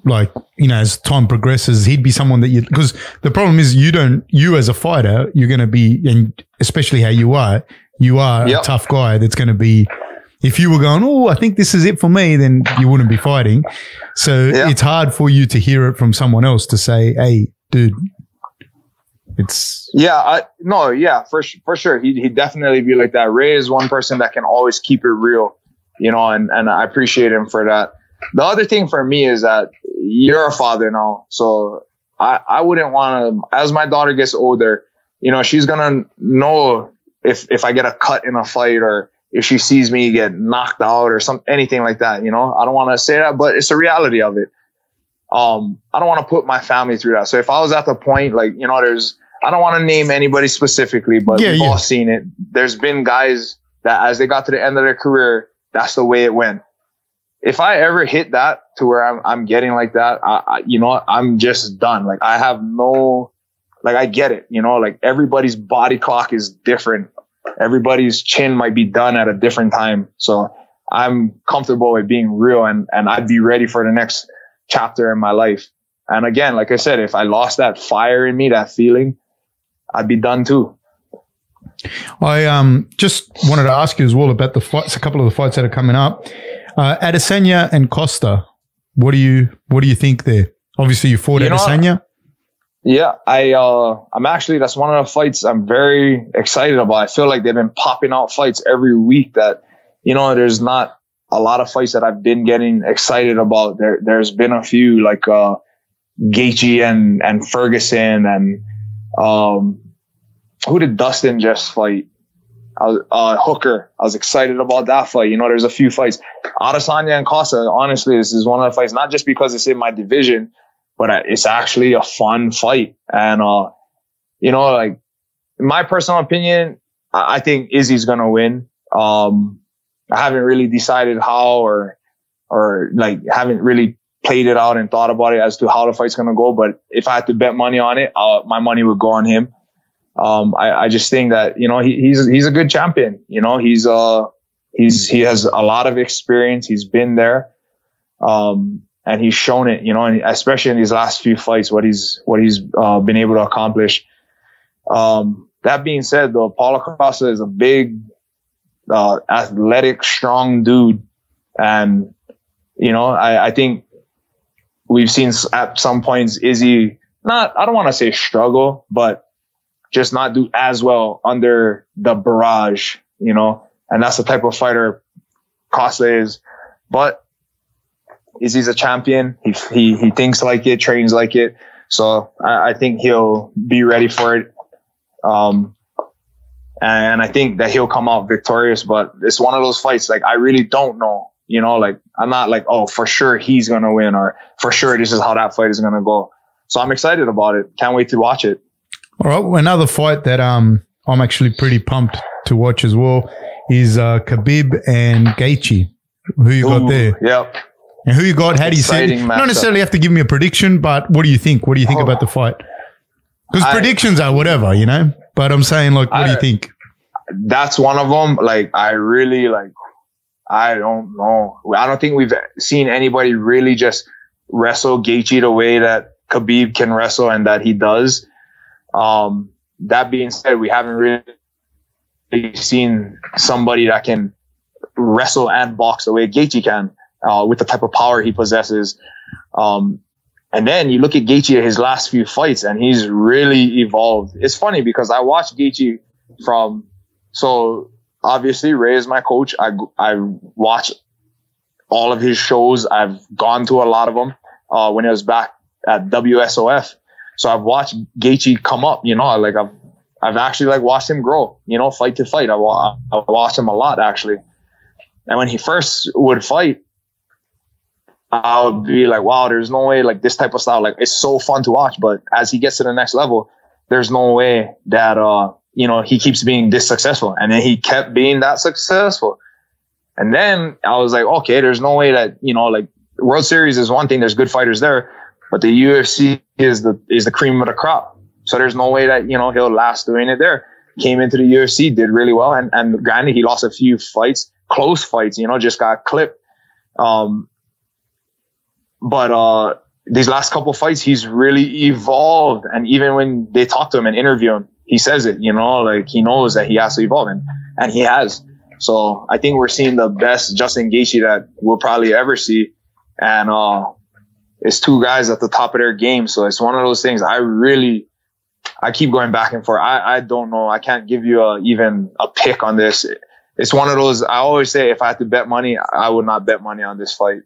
like you know as time progresses he'd be someone that you because the problem is you don't you as a fighter you're going to be and especially how you are you are yep. a tough guy that's going to be if you were going oh i think this is it for me then you wouldn't be fighting so yep. it's hard for you to hear it from someone else to say hey dude it's yeah I, no yeah for for sure he he definitely be like that ray is one person that can always keep it real you know and and i appreciate him for that the other thing for me is that you're a father now. So I, I wouldn't want to, as my daughter gets older, you know, she's going to know if, if I get a cut in a fight or if she sees me get knocked out or some, anything like that, you know, I don't want to say that, but it's the reality of it. Um, I don't want to put my family through that. So if I was at the point, like, you know, there's, I don't want to name anybody specifically, but yeah, we've yeah. all seen it. There's been guys that as they got to the end of their career, that's the way it went if I ever hit that to where I'm, I'm getting like that, I, I, you know, I'm just done. Like I have no, like I get it, you know, like everybody's body clock is different. Everybody's chin might be done at a different time. So I'm comfortable with being real and, and I'd be ready for the next chapter in my life. And again, like I said, if I lost that fire in me, that feeling, I'd be done too. I um just wanted to ask you as well about the fights, a couple of the fights that are coming up. Uh, Adesanya and Costa. What do you what do you think there? Obviously, you fought you Adesanya. yeah, I uh, I'm actually that's one of the fights I'm very excited about. I feel like they've been popping out fights every week that you know there's not a lot of fights that I've been getting excited about. There there's been a few like uh Gaethje and and Ferguson and um who did Dustin just fight? Uh, Hooker. I was excited about that fight. You know, there's a few fights. Adesanya and Costa, honestly, this is one of the fights, not just because it's in my division, but it's actually a fun fight. And, uh, you know, like, in my personal opinion, I, I think Izzy's going to win. Um, I haven't really decided how or, or like, haven't really played it out and thought about it as to how the fight's going to go. But if I had to bet money on it, uh, my money would go on him um, I, I, just think that you know he, he's he's a good champion. You know he's uh he's he has a lot of experience. He's been there, um, and he's shown it. You know, and especially in these last few fights, what he's what he's uh, been able to accomplish. Um, that being said, though, Paulo Costa is a big, uh, athletic, strong dude, and you know I, I think we've seen at some points Izzy not I don't want to say struggle, but just not do as well under the barrage, you know, and that's the type of fighter Costa is. But he's a champion. He, he, he thinks like it, trains like it. So I, I think he'll be ready for it. Um, and I think that he'll come out victorious, but it's one of those fights. Like I really don't know, you know, like I'm not like, oh, for sure he's going to win or for sure this is how that fight is going to go. So I'm excited about it. Can't wait to watch it. All right, another fight that um I'm actually pretty pumped to watch as well is uh, Khabib and Gaethje. Who you got there? Yep. And who you got? How do you see? It? Not necessarily have to give me a prediction, but what do you think? What do you think oh. about the fight? Because predictions are whatever, you know. But I'm saying, like, what do you think? that's one of them. Like I really like. I don't know. I don't think we've seen anybody really just wrestle Gaethje the way that Khabib can wrestle and that he does. Um, that being said, we haven't really seen somebody that can wrestle and box the way Gaethje can, uh, with the type of power he possesses. Um, and then you look at Gaethje his last few fights, and he's really evolved. It's funny because I watched Gaethje from so obviously Ray is my coach. I I watch all of his shows. I've gone to a lot of them uh, when it was back at WSOF. So I've watched Gaethje come up. You know, like I've I've actually like watched him grow. You know, fight to fight. I, I watched him a lot actually. And when he first would fight, I would be like, wow, there's no way like this type of style. Like it's so fun to watch. But as he gets to the next level, there's no way that uh you know he keeps being this successful. And then he kept being that successful. And then I was like, okay, there's no way that you know like World Series is one thing. There's good fighters there, but the UFC is the is the cream of the crop. So there's no way that you know he'll last doing it there. Came into the UFC, did really well, and and granted he lost a few fights, close fights. You know, just got clipped. Um, but uh, these last couple fights, he's really evolved. And even when they talk to him and interview him, he says it. You know, like he knows that he has to evolve, and and he has. So I think we're seeing the best Justin Gaethje that we'll probably ever see, and uh, it's two guys at the top of their game. So it's one of those things. I really, I keep going back and forth. I I don't know. I can't give you a, even a pick on this. It's one of those. I always say if I had to bet money, I would not bet money on this fight.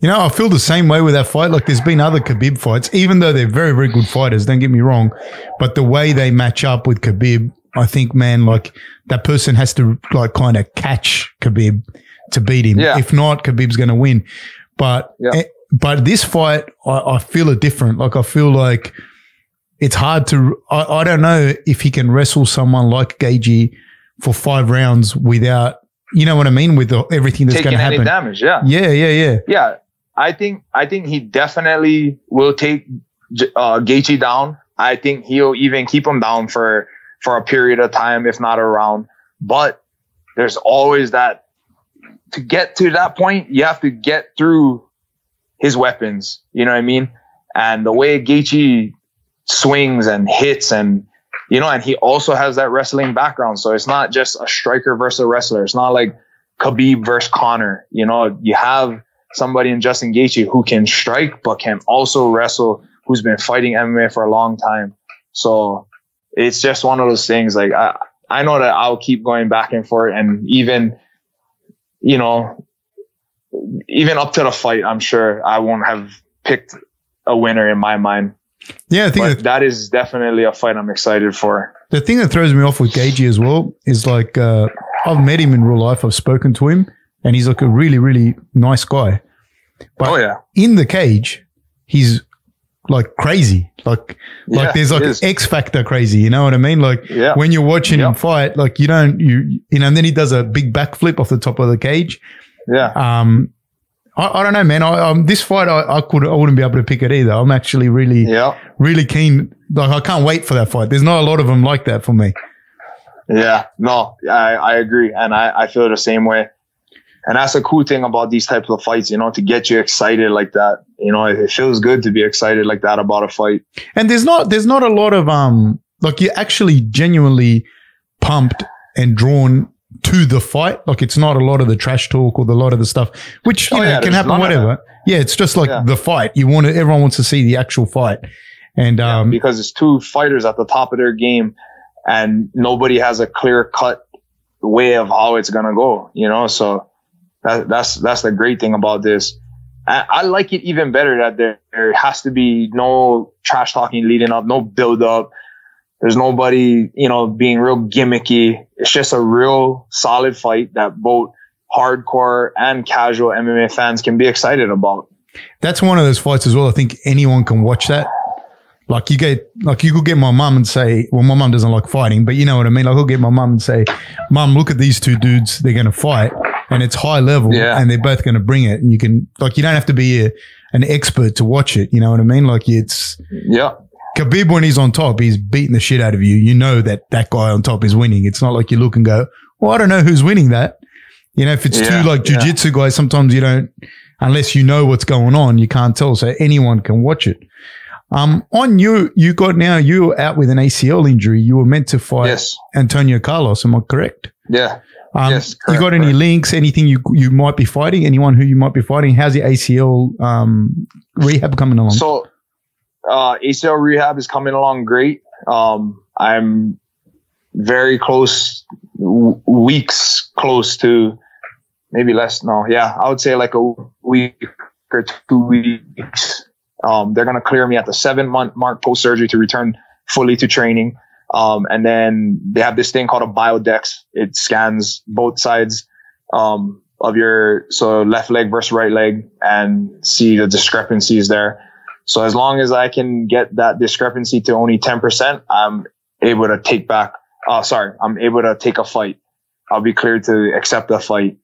You know, I feel the same way with that fight. Like, there's been other Khabib fights, even though they're very, very good fighters. Don't get me wrong, but the way they match up with Khabib, I think, man, like that person has to like kind of catch Khabib to beat him. Yeah. If not, Khabib's going to win. But Yeah. But this fight, I, I feel it different. Like I feel like it's hard to. I, I don't know if he can wrestle someone like Gaethje for five rounds without. You know what I mean? With the, everything that's going to any happen. damage, yeah. Yeah, yeah, yeah. yeah, I think I think he definitely will take uh, Gaethje down. I think he'll even keep him down for for a period of time, if not a round. But there's always that to get to that point, you have to get through his weapons. You know what I mean? And the way Gaethje swings and hits and you know, and he also has that wrestling background. So it's not just a striker versus a wrestler. It's not like Khabib versus Conor. You know, you have somebody in Justin Gaethje who can strike but can also wrestle, who's been fighting MMA for a long time. So it's just one of those things. Like I, I know that I'll keep going back and forth, and even, you know, even up to the fight, I'm sure I won't have picked a winner in my mind. Yeah, I think that that is definitely a fight I'm excited for. the thing that throws me off with Gaethje as well is like uh, I've met him in real life. I've spoken to him, and he's like a really, really nice guy. But oh yeah, in the cage, he's like crazy. Like, like Yeah, there's like an. X factor crazy. You know what I mean? Like yeah, when you're watching him fight, like you don't you you know. And then he does a big backflip off the top of the cage. Yeah. Um, I, I don't know, man. I, um, this fight, I, I could, I wouldn't be able to pick it either. I'm actually really, Yeah, really keen. Like, I can't wait for that fight. There's not a lot of them like that for me. yeah. No, I, I agree, and I, I feel the same way. And that's a cool thing about these types of fights, you know, to get you excited like that. You know, it feels good to be excited like that about a fight. And there's not, there's not a lot of, um, like you're actually genuinely pumped and drawn to the fight. Like it's not a lot of the trash talk or the lot of the stuff, which, you Oh, know, yeah, can happen, whatever. Yeah. It's just like Yeah. the fight. You want to, everyone wants to see the actual fight. And, Yeah, um, because it's two fighters at the top of their game, and nobody has a clear cut way of how it's gonna go. You know, so that, that's that's the great thing about this. I, I like it even better that there, there has to be no trash talking leading up, no build up. There's nobody, you know, being real gimmicky. It's just a real solid fight that both hardcore and casual MMA fans can be excited about. that's one of those fights as well. I think anyone can watch that. Like you get, like you could get my mum and say, well, my mum doesn't like fighting, but you know what I mean. Like I'll get my mum and say, mum, look at these two dudes. They're going to fight and it's high level Yeah. and they're both going to bring it. And you can, like, you don't have to be a, an expert to watch it. You know what I mean? Like it's, Yeah. Khabib, when he's on top, he's beating the shit out of you. You know that that guy on top is winning. It's not like you look and go, well, I don't know who's winning that. You know, if it's Yeah, two like yeah. jujitsu guys, sometimes you don't, unless you know what's going on, you can't tell. So anyone can watch it. Um, on you, you got now, you're out with an ACL injury. You were meant to fight Yes. Antonio Carlos. Am I correct? Yeah. Um, Yes, you got any correct. links? Anything you you might be fighting? Anyone who you might be fighting? How's your ACL um, rehab coming along? So, uh, ACL rehab is coming along great. Um, I'm very close, w- weeks close to maybe less. No, yeah, I would say like a week or two weeks. Um, they're going to clear me at the seven month mark post surgery to return fully to training. Um, and then they have this thing called a biodex. It scans both sides, um, of your, so left leg versus right leg and see the discrepancies there. So as long as I can get that discrepancy to only 10%, I'm able to take back, uh, sorry, I'm able to take a fight. I'll be cleared to accept a fight.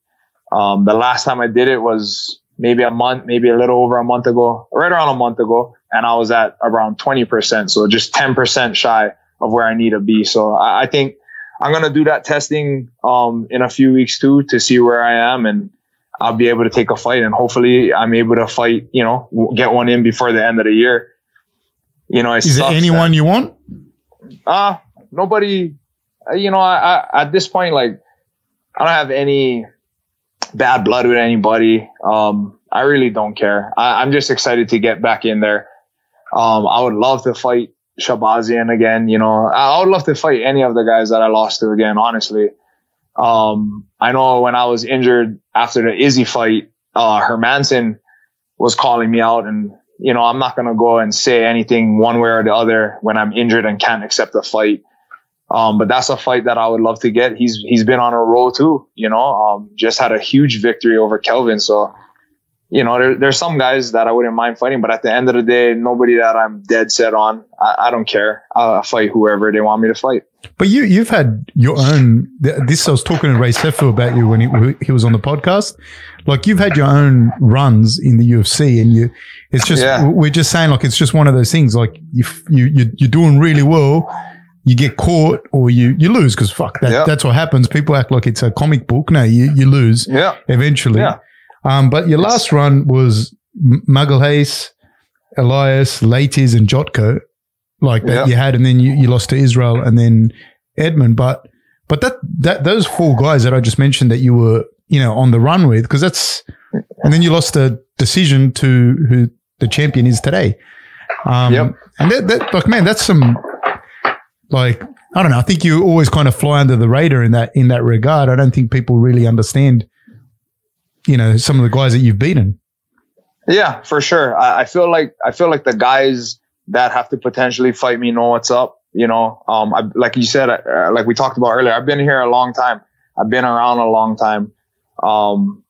Um, the last time I did it was maybe a month, maybe a little over a month ago, right around a month ago. And I was at around 20%. So just 10% shy of where I need to be. So I, I think I'm going to do that testing, um, in a few weeks too, to see where I am and I'll be able to take a fight and hopefully I'm able to fight, you know, get one in before the end of the year. You know, Is there anyone you want? that- uh, nobody, you know, I, I, at this point, like, I don't have any bad blood with anybody. Um, I really don't care. I, I'm just excited to get back in there. Um, I would love to fight Shahbazyan again. You know, I, I would love to fight any of the guys that I lost to again, honestly. Um, I know when I was injured after the Izzy fight, uh, Hermansson was calling me out and, you know, I'm not going to go and say anything one way or the other when I'm injured and can't accept a fight. Um, but that's a fight that I would love to get. He's, he's been on a roll too, you know, um, just had a huge victory over Kelvin. So, you know, there, there's some guys that I wouldn't mind fighting, but at the end of the day, nobody that I'm dead set on. I, I don't care. I'll fight whoever they want me to fight. But you you've had your own. This I was talking to Ray Sefo about you when he, he was on the podcast. Like you've had your own runs in the UFC, and you. It's just Yeah. we're just saying like it's just one of those things. Like you you you- you're doing really well. You get caught or you you lose because fuck that that's what happens. People act like it's a comic book. No, you you lose Yeah. eventually. Yeah. Um, but your last run was M- Magalhaes, Elias, Leites, and Jotko, like that Yeah. you had, and then you, you lost to Israel and then Edmen. But but that that those four guys that I just mentioned that you were you know on the run with because that's and then you lost the decision to who the champion is today. Um, Yep. And that, that like man, that's some like I don't know. I think you always kind of fly under the radar in that in that regard. I don't think people really understand you know some of the guys that you've beaten. Yeah, for sure. I, I feel like I feel like the guys that have to potentially fight me know what's up. You know, um, I, like you said, uh, like we talked about earlier, I've been here a long time. I've been around a long time. Um,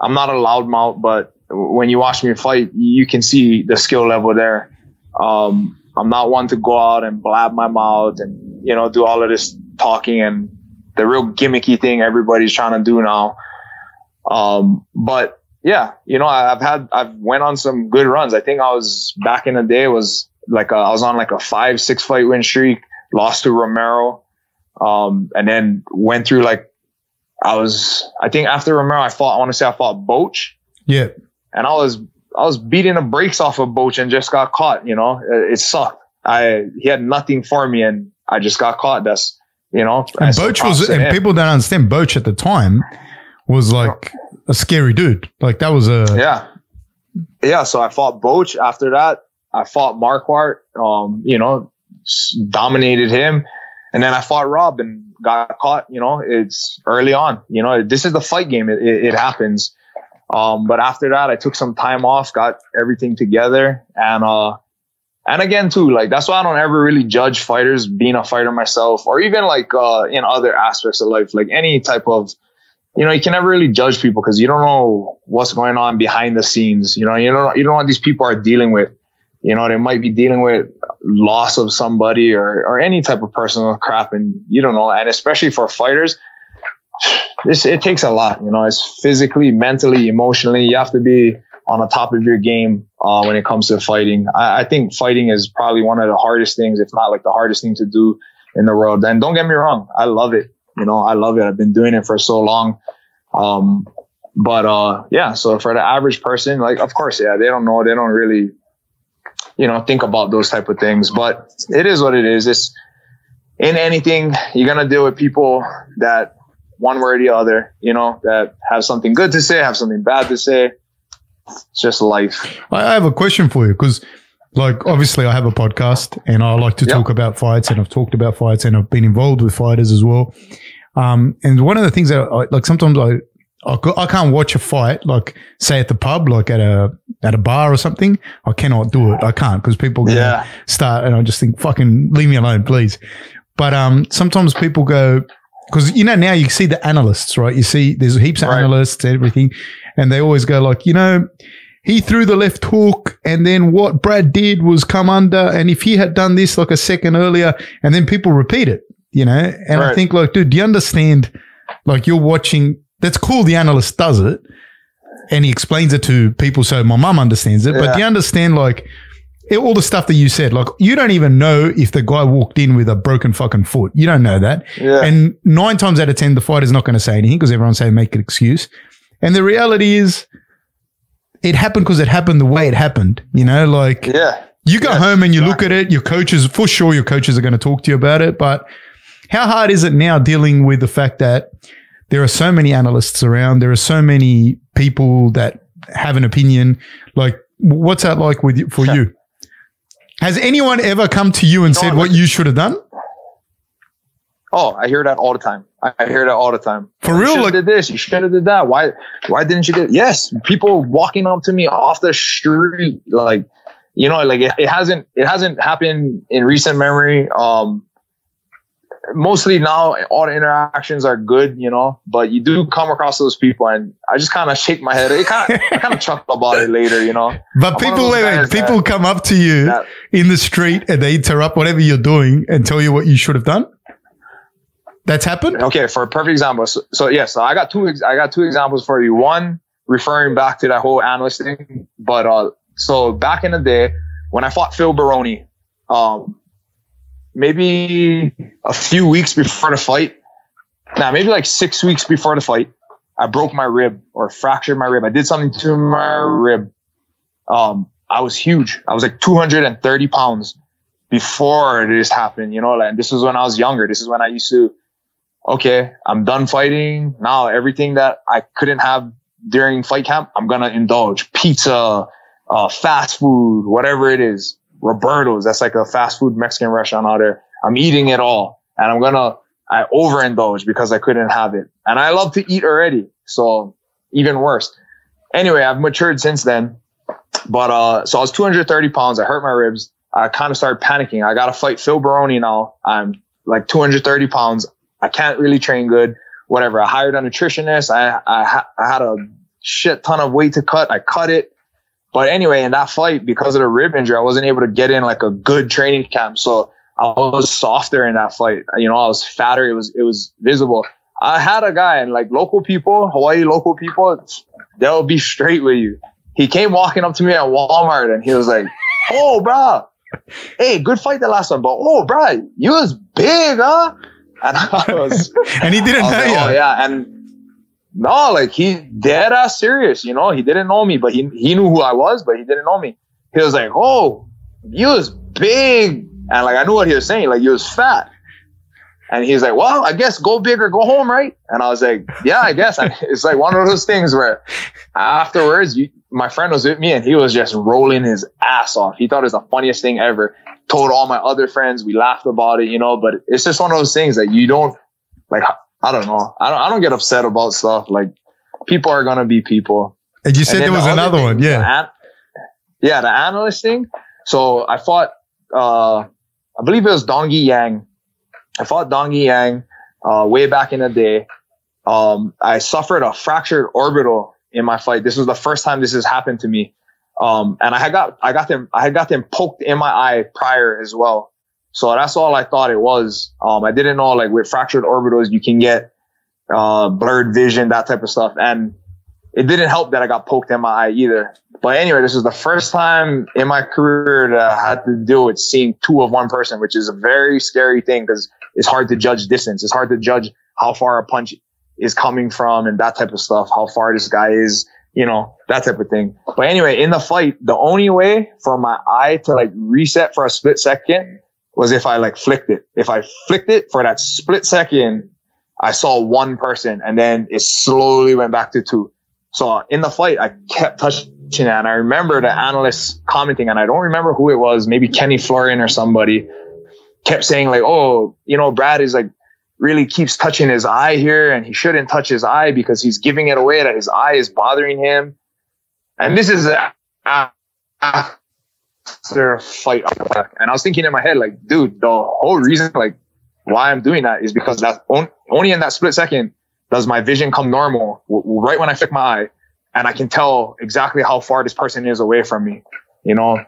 I'm not a loudmouth, but when you watch me fight, you can see the skill level there. Um, I'm not one to go out and blab my mouth and you know do all of this talking and the real gimmicky thing everybody's trying to do now. Um, but yeah, you know, I- I've had, I've went on some good runs. I think I was back in the day was like, a, I was on like a five, six fight win streak, lost to Romero. Um, and then went through like, I was, I think after Romero, I fought, I want to say I fought Boetsch. Yeah, and I was, I was beating the brakes off of Boetsch and just got caught, you know, it, it sucked. I, he had nothing for me and I just got caught. That's, you know, and Boetsch was, and him. people don't understand. Boetsch at the time was like a scary dude. Like that was a yeah yeah so i fought Boetsch. after that i fought marquardt um you know dominated him and then i fought rob and got caught you know it's early on you know this is the fight game it, it, it happens um but after that i took some time off got everything together and uh and again too like that's why i don't ever really judge fighters being a fighter myself or even like uh in other aspects of life like any type of you know, you can never really judge people because you don't know what's going on behind the scenes. You know, you don't you don't know what these people are dealing with. You know, they might be dealing with loss of somebody or or any type of personal crap, and you don't know. And especially for fighters, this it takes a lot. You know, it's physically, mentally, emotionally. You have to be on the top of your game uh, when it comes to fighting. I, I, think fighting is probably one of the hardest things, if not like the hardest thing to do in the world. And don't get me wrong, I love it. You know, I love it. I've been doing it for so long. Um, but uh, yeah, so for the average person, like of course, yeah, they don't know, they don't really, you know, think about those type of things. But it is what it is. It's in anything you're gonna deal with people that one way or the other, you know, that have something good to say, have something bad to say. It's just life. I have a question for you because, like, obviously, I have a podcast and I like to yep. talk about fights, and I've talked about fights, and I've been involved with fighters as well. Um, and one of the things that, I, like, sometimes I, I, I can't watch a fight, like, say at the pub, like at a at a bar or something. I cannot do it. I can't because people yeah. start, and I just think, fucking leave me alone, please. But um, sometimes people go, because you know now you see the analysts, right? You see there's heaps of right. analysts and everything, and they always go like, you know, he threw the left hook, and then what Brad did was come under, and if he had done this like a second earlier, and then people repeat it, you know, and right. I think like, dude, do you understand? Like you're watching. That's cool. The analyst does it, and he explains it to people, so my mum understands it. Yeah. But do you understand like? all the stuff that you said, like you don't even know if the guy walked in with a broken fucking foot. You don't know that. Yeah. And nine times out of 10, the fighter's not going to say anything because everyone's saying make an excuse. And the reality is it happened because it happened the way it happened, you know, like yeah. you go home and you exactly. look at it, your coaches, for sure, your coaches are going to talk to you about it. But how hard is it now dealing with the fact that there are so many analysts around? There are so many people that have an opinion. Like, what's that like with you, for you? Has anyone ever come to you and said what you should have done? Oh, I hear that all the time. I hear that all the time. For real, you like, did this. You should have did that. Why? Why didn't you do? Yes, people walking up to me off the street, like you know, like it, it hasn't it hasn't happened in recent memory. Um, mostly now all the interactions are good, you know, but you do come across those people and I just kind of shake my head. It kind of, I kind of chuckle about it later, you know. But I'm people, wait, wait, people that, come up to you that, in the street and they interrupt whatever you're doing and tell you what you should have done. That's happened. Okay. For a perfect example. So, so yes, yeah, so I got two, I got two examples for you. One referring back to that whole analyst thing, but, uh, so back in the day when I fought Phil Baroni, um, maybe a few weeks before the fight. Now, maybe like six weeks before the fight, I broke my rib or fractured my rib. I did something to my rib. Um, I was huge. I was like 230 pounds before this happened, you know, like this was when I was younger. This is when I used to, okay, I'm done fighting. Now everything that I couldn't have during fight camp, I'm going to indulge pizza, uh, fast food, whatever it is. Roberto's. That's like a fast food Mexican restaurant out there. I'm eating it all and I'm going to, I overindulge because I couldn't have it. And I love to eat already. So even worse. Anyway, I've matured since then. But, uh, so I was 230 pounds. I hurt my ribs. I kind of started panicking. I got to fight Phil Baroni now. I'm like 230 pounds. I can't really train good. Whatever. I hired a nutritionist. I, I, I had a shit ton of weight to cut. I cut it. But anyway, in that fight, because of the rib injury, I wasn't able to get in like a good training camp. So I was softer in that fight. You know, I was fatter. It was, it was visible. I had a guy and like local people, Hawaii local people, they'll be straight with you. He came walking up to me at Walmart and he was like, Oh, bro. Hey, good fight the last one, but oh, bro, you was big, huh? And I was, and he didn't know like, you. Oh, yeah. And, no, like he dead ass serious, you know. He didn't know me, but he he knew who I was, but he didn't know me. He was like, "Oh, you was big," and like I knew what he was saying. Like you was fat, and he's like, "Well, I guess go big or go home, right?" And I was like, "Yeah, I guess." it's like one of those things where afterwards, you, my friend was with me, and he was just rolling his ass off. He thought it was the funniest thing ever. Told all my other friends, we laughed about it, you know. But it's just one of those things that you don't like I don't know. I don't, I don't get upset about stuff. Like people are going to be people. And you said and there was the another thing, one. Yeah. The yeah. The analyst thing. So I fought, uh, I believe it was Dongyi Yang. I fought Dongyi Yang, uh, way back in the day. Um, I suffered a fractured orbital in my fight. This was the first time this has happened to me. Um, and I had got, I got them, I had got them poked in my eye prior as well. So that's all I thought it was. Um, I didn't know like with fractured orbitals, you can get, uh, blurred vision, that type of stuff. And it didn't help that I got poked in my eye either. But anyway, this is the first time in my career that I had to deal with seeing two of one person, which is a very scary thing because it's hard to judge distance. It's hard to judge how far a punch is coming from and that type of stuff, how far this guy is, you know, that type of thing. But anyway, in the fight, the only way for my eye to like reset for a split second was if I like flicked it. If I flicked it for that split second, I saw one person and then it slowly went back to two. So in the fight, I kept touching it. And I remember the analyst commenting, and I don't remember who it was, maybe Kenny Florian or somebody kept saying like, Oh, you know, Brad is like really keeps touching his eye here and he shouldn't touch his eye because he's giving it away that his eye is bothering him. And this is after a fight. And I was thinking in my head, like, dude, the whole reason, like, why I'm doing that is because that's only in that split second does my vision come normal right when I flick my eye and I can tell exactly how far this person is away from me. You know,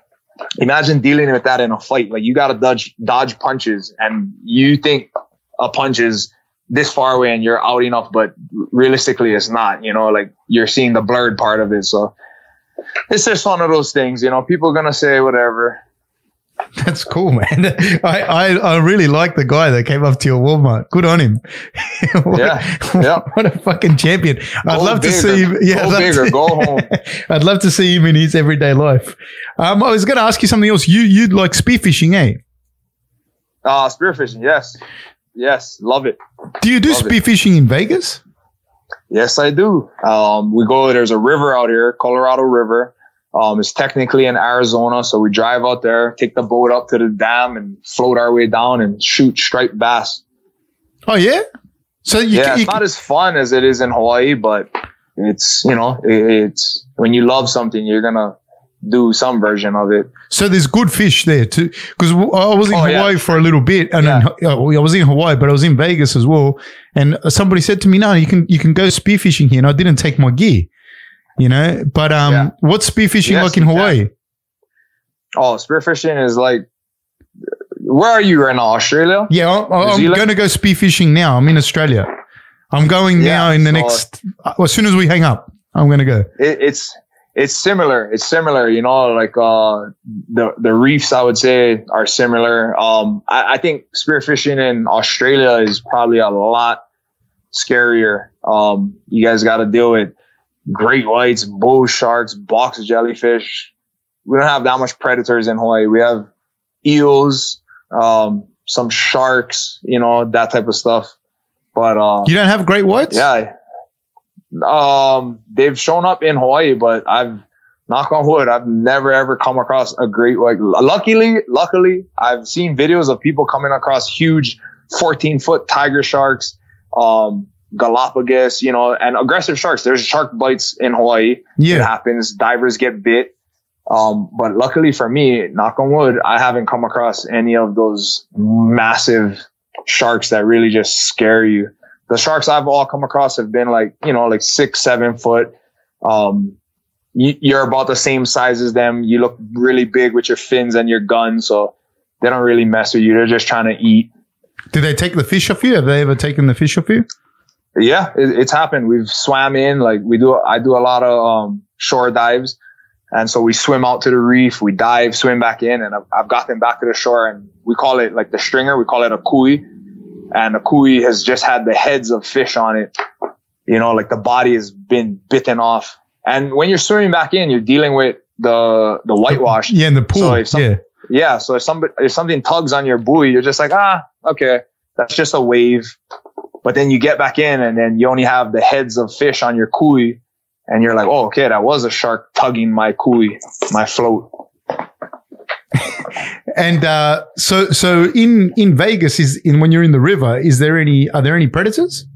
imagine dealing with that in a fight. Like you got to dodge, dodge punches and you think a punch is this far away and you're out enough, but realistically it's not, you know, like you're seeing the blurred part of it. So it's just one of those things, you know, people are going to say whatever. That's cool, man. I, I, I really like the guy that came up to your Walmart. Good on him. what, yeah, yeah. What a fucking champion. I'd love bigger. to see him. Yeah, go bigger, to, go home. I'd love to see him in his everyday life. Um, I was going to ask you something else. You you like spearfishing, eh? Uh, spearfishing, yes. Yes, love it. Do you do love spearfishing in Vegas? Yes, I do. Um, we go, there's a river out here, Colorado River. Um, it's technically in Arizona, so we drive out there, take the boat up to the dam, and float our way down and shoot striped bass. Oh yeah, so you, yeah, you, it's not as fun as it is in Hawaii, but it's you know it's when you love something, you're gonna do some version of it. So there's good fish there too, because I was in oh, Hawaii yeah. for a little bit, and yeah. in, uh, I was in Hawaii, but I was in Vegas as well. And somebody said to me, "No, you can you can go spearfishing here," and I didn't take my gear you know. But um, yeah. what's spearfishing yes, like in Hawaii? Oh, spearfishing is like. Where are you right now? Australia? Yeah, I, am going to go spearfishing now. I'm in Australia. I'm going now in the so next. Uh, as soon as we hang up, I'm going to go. It, it's it's similar. It's similar. You know, like uh, the the reefs. I would say are similar. Um, I, I think spearfishing in Australia is probably a lot scarier. Um, you guys got to deal with great whites, bull sharks, box jellyfish. We don't have that much predators in Hawaii. We have eels, um, some sharks, you know, that type of stuff. But uh, you don't have great whites? Yeah. Um, they've shown up in Hawaii, but I've knock on wood, I've never ever come across a great white. Luckily, luckily, I've seen videos of people coming across huge 14 foot tiger sharks. Um, Galapagos, you know, and aggressive sharks. There's shark bites in Hawaii. Yeah. It happens. Divers get bit. Um, but luckily for me, knock on wood, I haven't come across any of those massive sharks that really just scare you. The sharks I've all come across have been like, you know, like six, seven foot. Um, you, are about the same size as them. You look really big with your fins and your gun. So they don't really mess with you. They're just trying to eat. Did they take the fish off you? Have they ever taken the fish off you? Yeah, it, it's happened. We've swam in, like we do, I do a lot of, um, shore dives. And so we swim out to the reef, we dive, swim back in, and I've, I've got them back to the shore. And we call it like the stringer, we call it a kui. And a kui has just had the heads of fish on it. You know, like the body has been bitten off. And when you're swimming back in, you're dealing with the the whitewash. Yeah, in the pool. So some, yeah. Yeah. So if somebody if something tugs on your buoy, you're just like, ah, okay, that's just a wave. But then you get back in and then you only have the heads of fish on your kui and you're like, oh, okay, that was a shark tugging my kui, my float. And uh, so, so in in Vegas, is in when you're in the river, is there any are there any predators?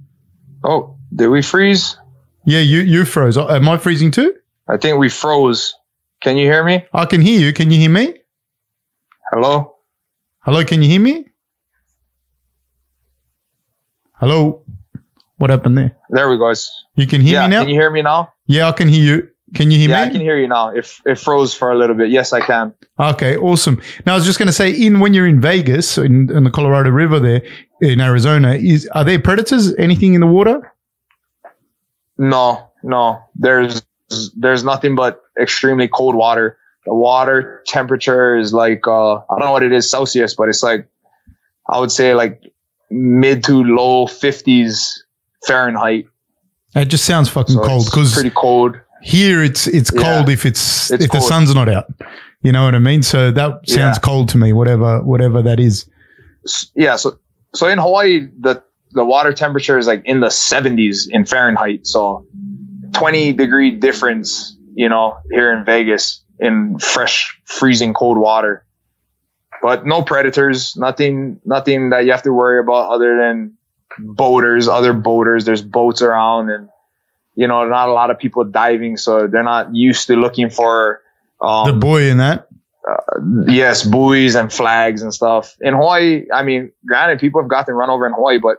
Oh, did we freeze? Yeah, you you froze. Am I freezing too? I think we froze. Can you hear me? I can hear you. Can you hear me? Hello. Hello. Can you hear me? Hello. What happened there? There we go. You can hear yeah, me now? Can you hear me now? Yeah, I can hear you. Can you hear yeah, me? I can hear you now. If it froze for a little bit. Yes, I can. Okay, awesome. Now I was just going to say, in when you're in Vegas, in, in the Colorado River there in Arizona, is are there predators? Anything in the water? No, no. There's there's nothing but extremely cold water. The water temperature is like uh, I don't know what it is Celsius, but it's like I would say like mid to low 50s Fahrenheit. It just sounds fucking So cold it's because pretty cold. Here it's it's Yeah. cold if it's, It's if the sun's not out. You know what I mean? So that sounds Yeah. cold to me. Whatever whatever that is. Yeah, so so in Hawaii the the water temperature is like in the 70s in Fahrenheit. So 20 degree difference, you know, here in Vegas in fresh freezing cold water. But no predators, nothing nothing that you have to worry about other than boaters, other boaters. There's boats around and you know, not a lot of people diving, so they're not used to looking for um, the buoy in that. yes, buoys and flags and stuff. In Hawaii, I mean, granted, people have gotten run over in Hawaii, but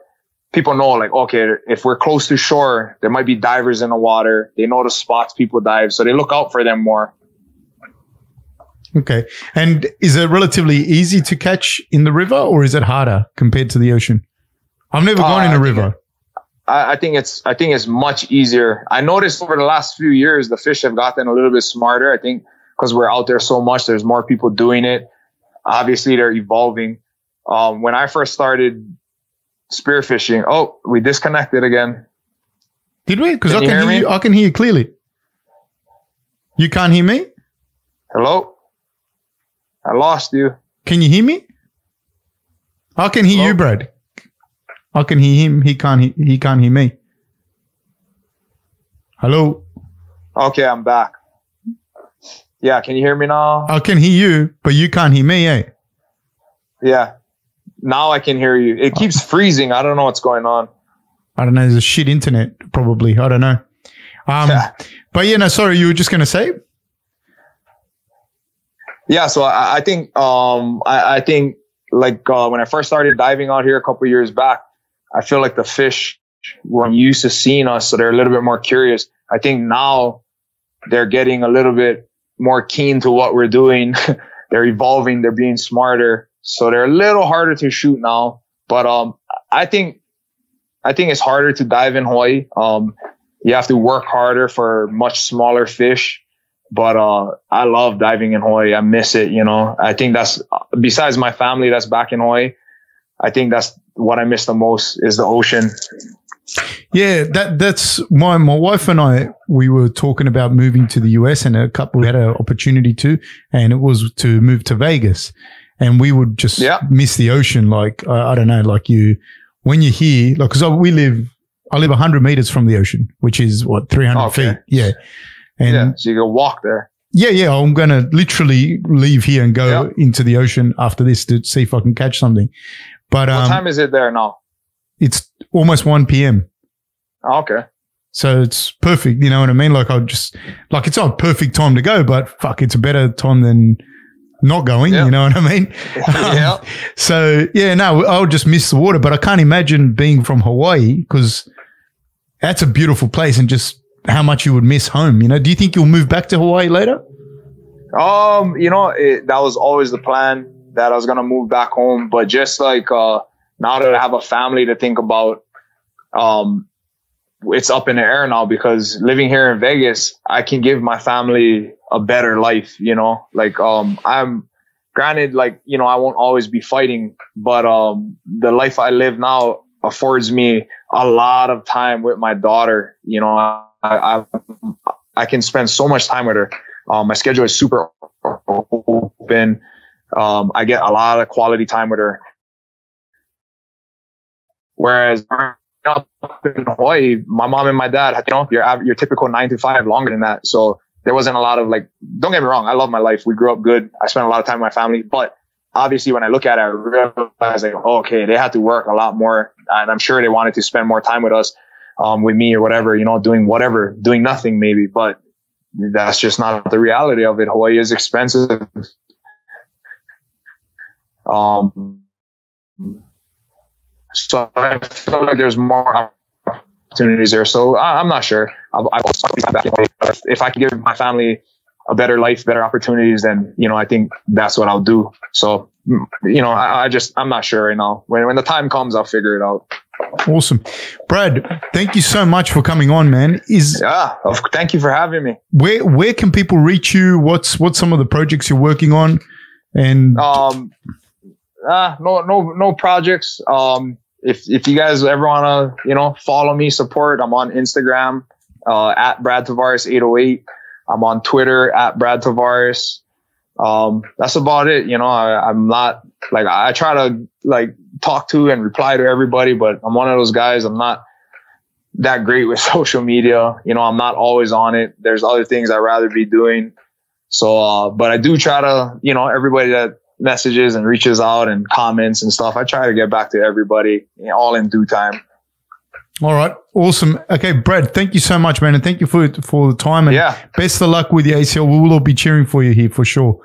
people know like, okay, if we're close to shore, there might be divers in the water. They know the spots people dive, so they look out for them more. Okay. And is it relatively easy to catch in the river or is it harder compared to the ocean? I've never Uh, gone in a think river. I, I think it's I think it's much easier. I noticed over the last few years the fish have gotten a little bit smarter. I think because we're out there so much, there's more people doing it. Obviously, they're evolving. Um, when I first started spearfishing, oh, we disconnected again. Did we? Because I Can hear hear you. I can hear you clearly. You can't hear me? Hello? I lost you. Can you hear me? I can hear you, Brad. I can hear him. He can't. He, he can't hear me. Hello. Okay, I'm back. Yeah, can you hear me now? I can hear you, but you can't hear me. Eh? Yeah. Now I can hear you. It keeps freezing. I don't know what's going on. I don't know. There's a shit internet, probably. I don't know. Um, Yeah. but yeah, no. Sorry, you were just going to say. Yeah, so I, I think um I, I think like uh, when I first started diving out here a couple years back, I feel like the fish were used to seeing us, so they're a little bit more curious. I think now they're getting a little bit more keen to what we're doing. they're evolving, they're being smarter, so they're a little harder to shoot now. But um, I think I think it's harder to dive in Hawaii. Um, you have to work harder for much smaller fish but uh I love diving in Hawaii. I miss it, you know. I think that's besides my family that's back in Hawaii. I think that's what I miss the most is the ocean. Yeah, that that's my my wife and I. We were talking about moving to the US, and a couple we had an opportunity to, and it was to move to Vegas, and we would just Yeah. miss the ocean. Like I I don't know, like you when you're here, like because we live, I live hundred meters from the ocean, which is what three hundred Okay. feet. Yeah, and yeah, so you can walk there. yeah, yeah, I'm going to literally leave here and go Yeah. into the ocean after this to see if I can catch something. But What um, time is it there now? it's almost 1 p.m. Oh, okay. So it's perfect. You know what I mean? Like I'll just, like it's not a perfect time to go, but fuck, it's a better time than not going. You know what I mean? yeah. So yeah, no, I'll just miss the water, but I can't imagine being from Hawaii because that's a beautiful place and just how much you would miss home. You know, do you think you'll move back to Hawaii later? Um, you know, it, that was always the plan that I was gonna move back home, but just like uh now that I have a family to think about, um, it's up in the air now because living here in Vegas, I can give my family a better life. You know, like um, I'm granted, like you know, I won't always be fighting, but um, the life I live now affords me a lot of time with my daughter. You know, I I, I can spend so much time with her. Um, my schedule is super open. Um, I get a lot of quality time with her. Whereas up in Hawaii, my mom and my dad, you know, your your typical nine to five, longer than that. So there wasn't a lot of like. Don't get me wrong, I love my life. We grew up good. I spent a lot of time with my family, but obviously when I look at it, I realize like, oh, okay, they had to work a lot more, and I'm sure they wanted to spend more time with us, um, with me or whatever, you know, doing whatever, doing nothing maybe, but that's just not the reality of it. Hawaii is expensive. Um, so I feel like there's more opportunities there. So I, I'm not sure. I'll, I'll back in If, if I can give my family a better life, better opportunities, then you know I think that's what I'll do. So mm, you know I, I just I'm not sure right now. When when the time comes, I'll figure it out. Awesome. Brad, thank you so much for coming on, man. Is Yeah, thank you for having me. where where can people reach you? What's what's some of the projects you're working on? And Um, ah, no, no, no projects. Um, if if you guys ever wanna, you know, follow me, support, I'm on Instagram uh, at Brad Tavares 808. I'm on Twitter at Brad Tavares. Um, that's about it. You know, I, I'm not like I try to like talk to and reply to everybody, but I'm one of those guys. I'm not that great with social media. You know, I'm not always on it. There's other things I'd rather be doing. So, uh, but I do try to, you know, everybody that messages and reaches out and comments and stuff, I try to get back to everybody you know, all in due time. all right, awesome. Okay, Brad, thank you so much, man, and thank you for for the time. And Yeah. best of luck with the ACL. We will all be cheering for you here for sure.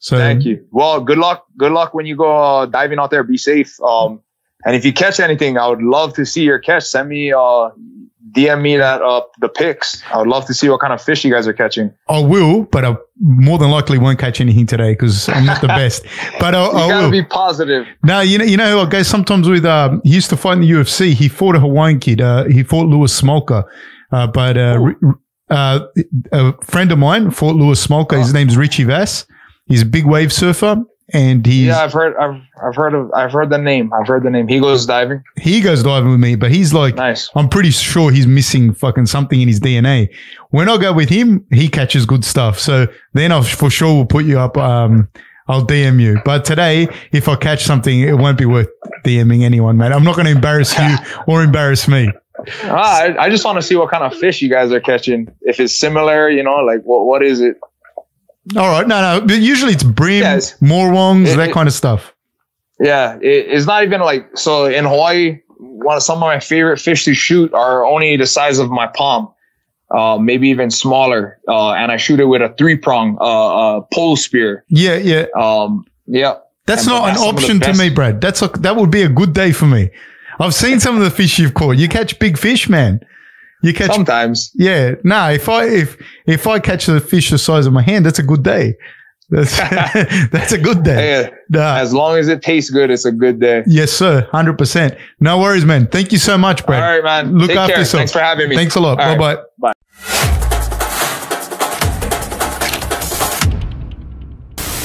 So Thank you. Well, good luck. Good luck when you go uh, diving out there. Be safe. Um, and if you catch anything, I would love to see your catch. Send me, uh, DM me that, uh, the pics. I would love to see what kind of fish you guys are catching. I will, but I more than likely won't catch anything today because I'm not the best. But I, You I gotta will. be positive. No, you know, you know, who I go sometimes with. Um, he used to fight in the UFC. He fought a Hawaiian kid. Uh, he fought Louis Smolka, uh, but uh, uh, a friend of mine fought Louis Smolka. His name's Richie Vass. He's a big wave surfer, and he's Yeah, I've heard, I've, I've heard of, I've heard the name. I've heard the name. He goes diving. he goes diving with me. But he's like, Nice. I'm pretty sure he's missing fucking something in his DNA. When I go with him, he catches good stuff. So then I for sure will put you up. Um, I'll DM you. But today, if I catch something, it won't be worth DMing anyone, man. I'm not going to embarrass you or embarrass me. Ah, I, I just want to see what kind of fish you guys are catching. If it's similar, you know, like what, what is it? All right. No, no. But usually it's bream, Yes. morwongs, It- that it- kind of stuff. Yeah, it, it's not even like so in Hawaii. One of some of my favorite fish to shoot are only the size of my palm, uh, maybe even smaller. Uh, and I shoot it with a three prong uh, uh, pole spear. Yeah, yeah. Um, yeah, That's And not that's an some of the option to me, Brad. That's a, that would be a good day for me. I've seen some of the fish you've caught. You catch big fish, man. You catch sometimes. Yeah, no. If I if if I catch the fish the size of my hand, that's a good day. That's that's a good day. Hey, Nah. as long as it tastes good, it's a good day. yes, sir. Hundred percent. No worries, man. Thank you so much, All Brad. right, man. Look Take after care. yourself. Thanks for having me. Thanks a lot. All Bye right. bye. Bye.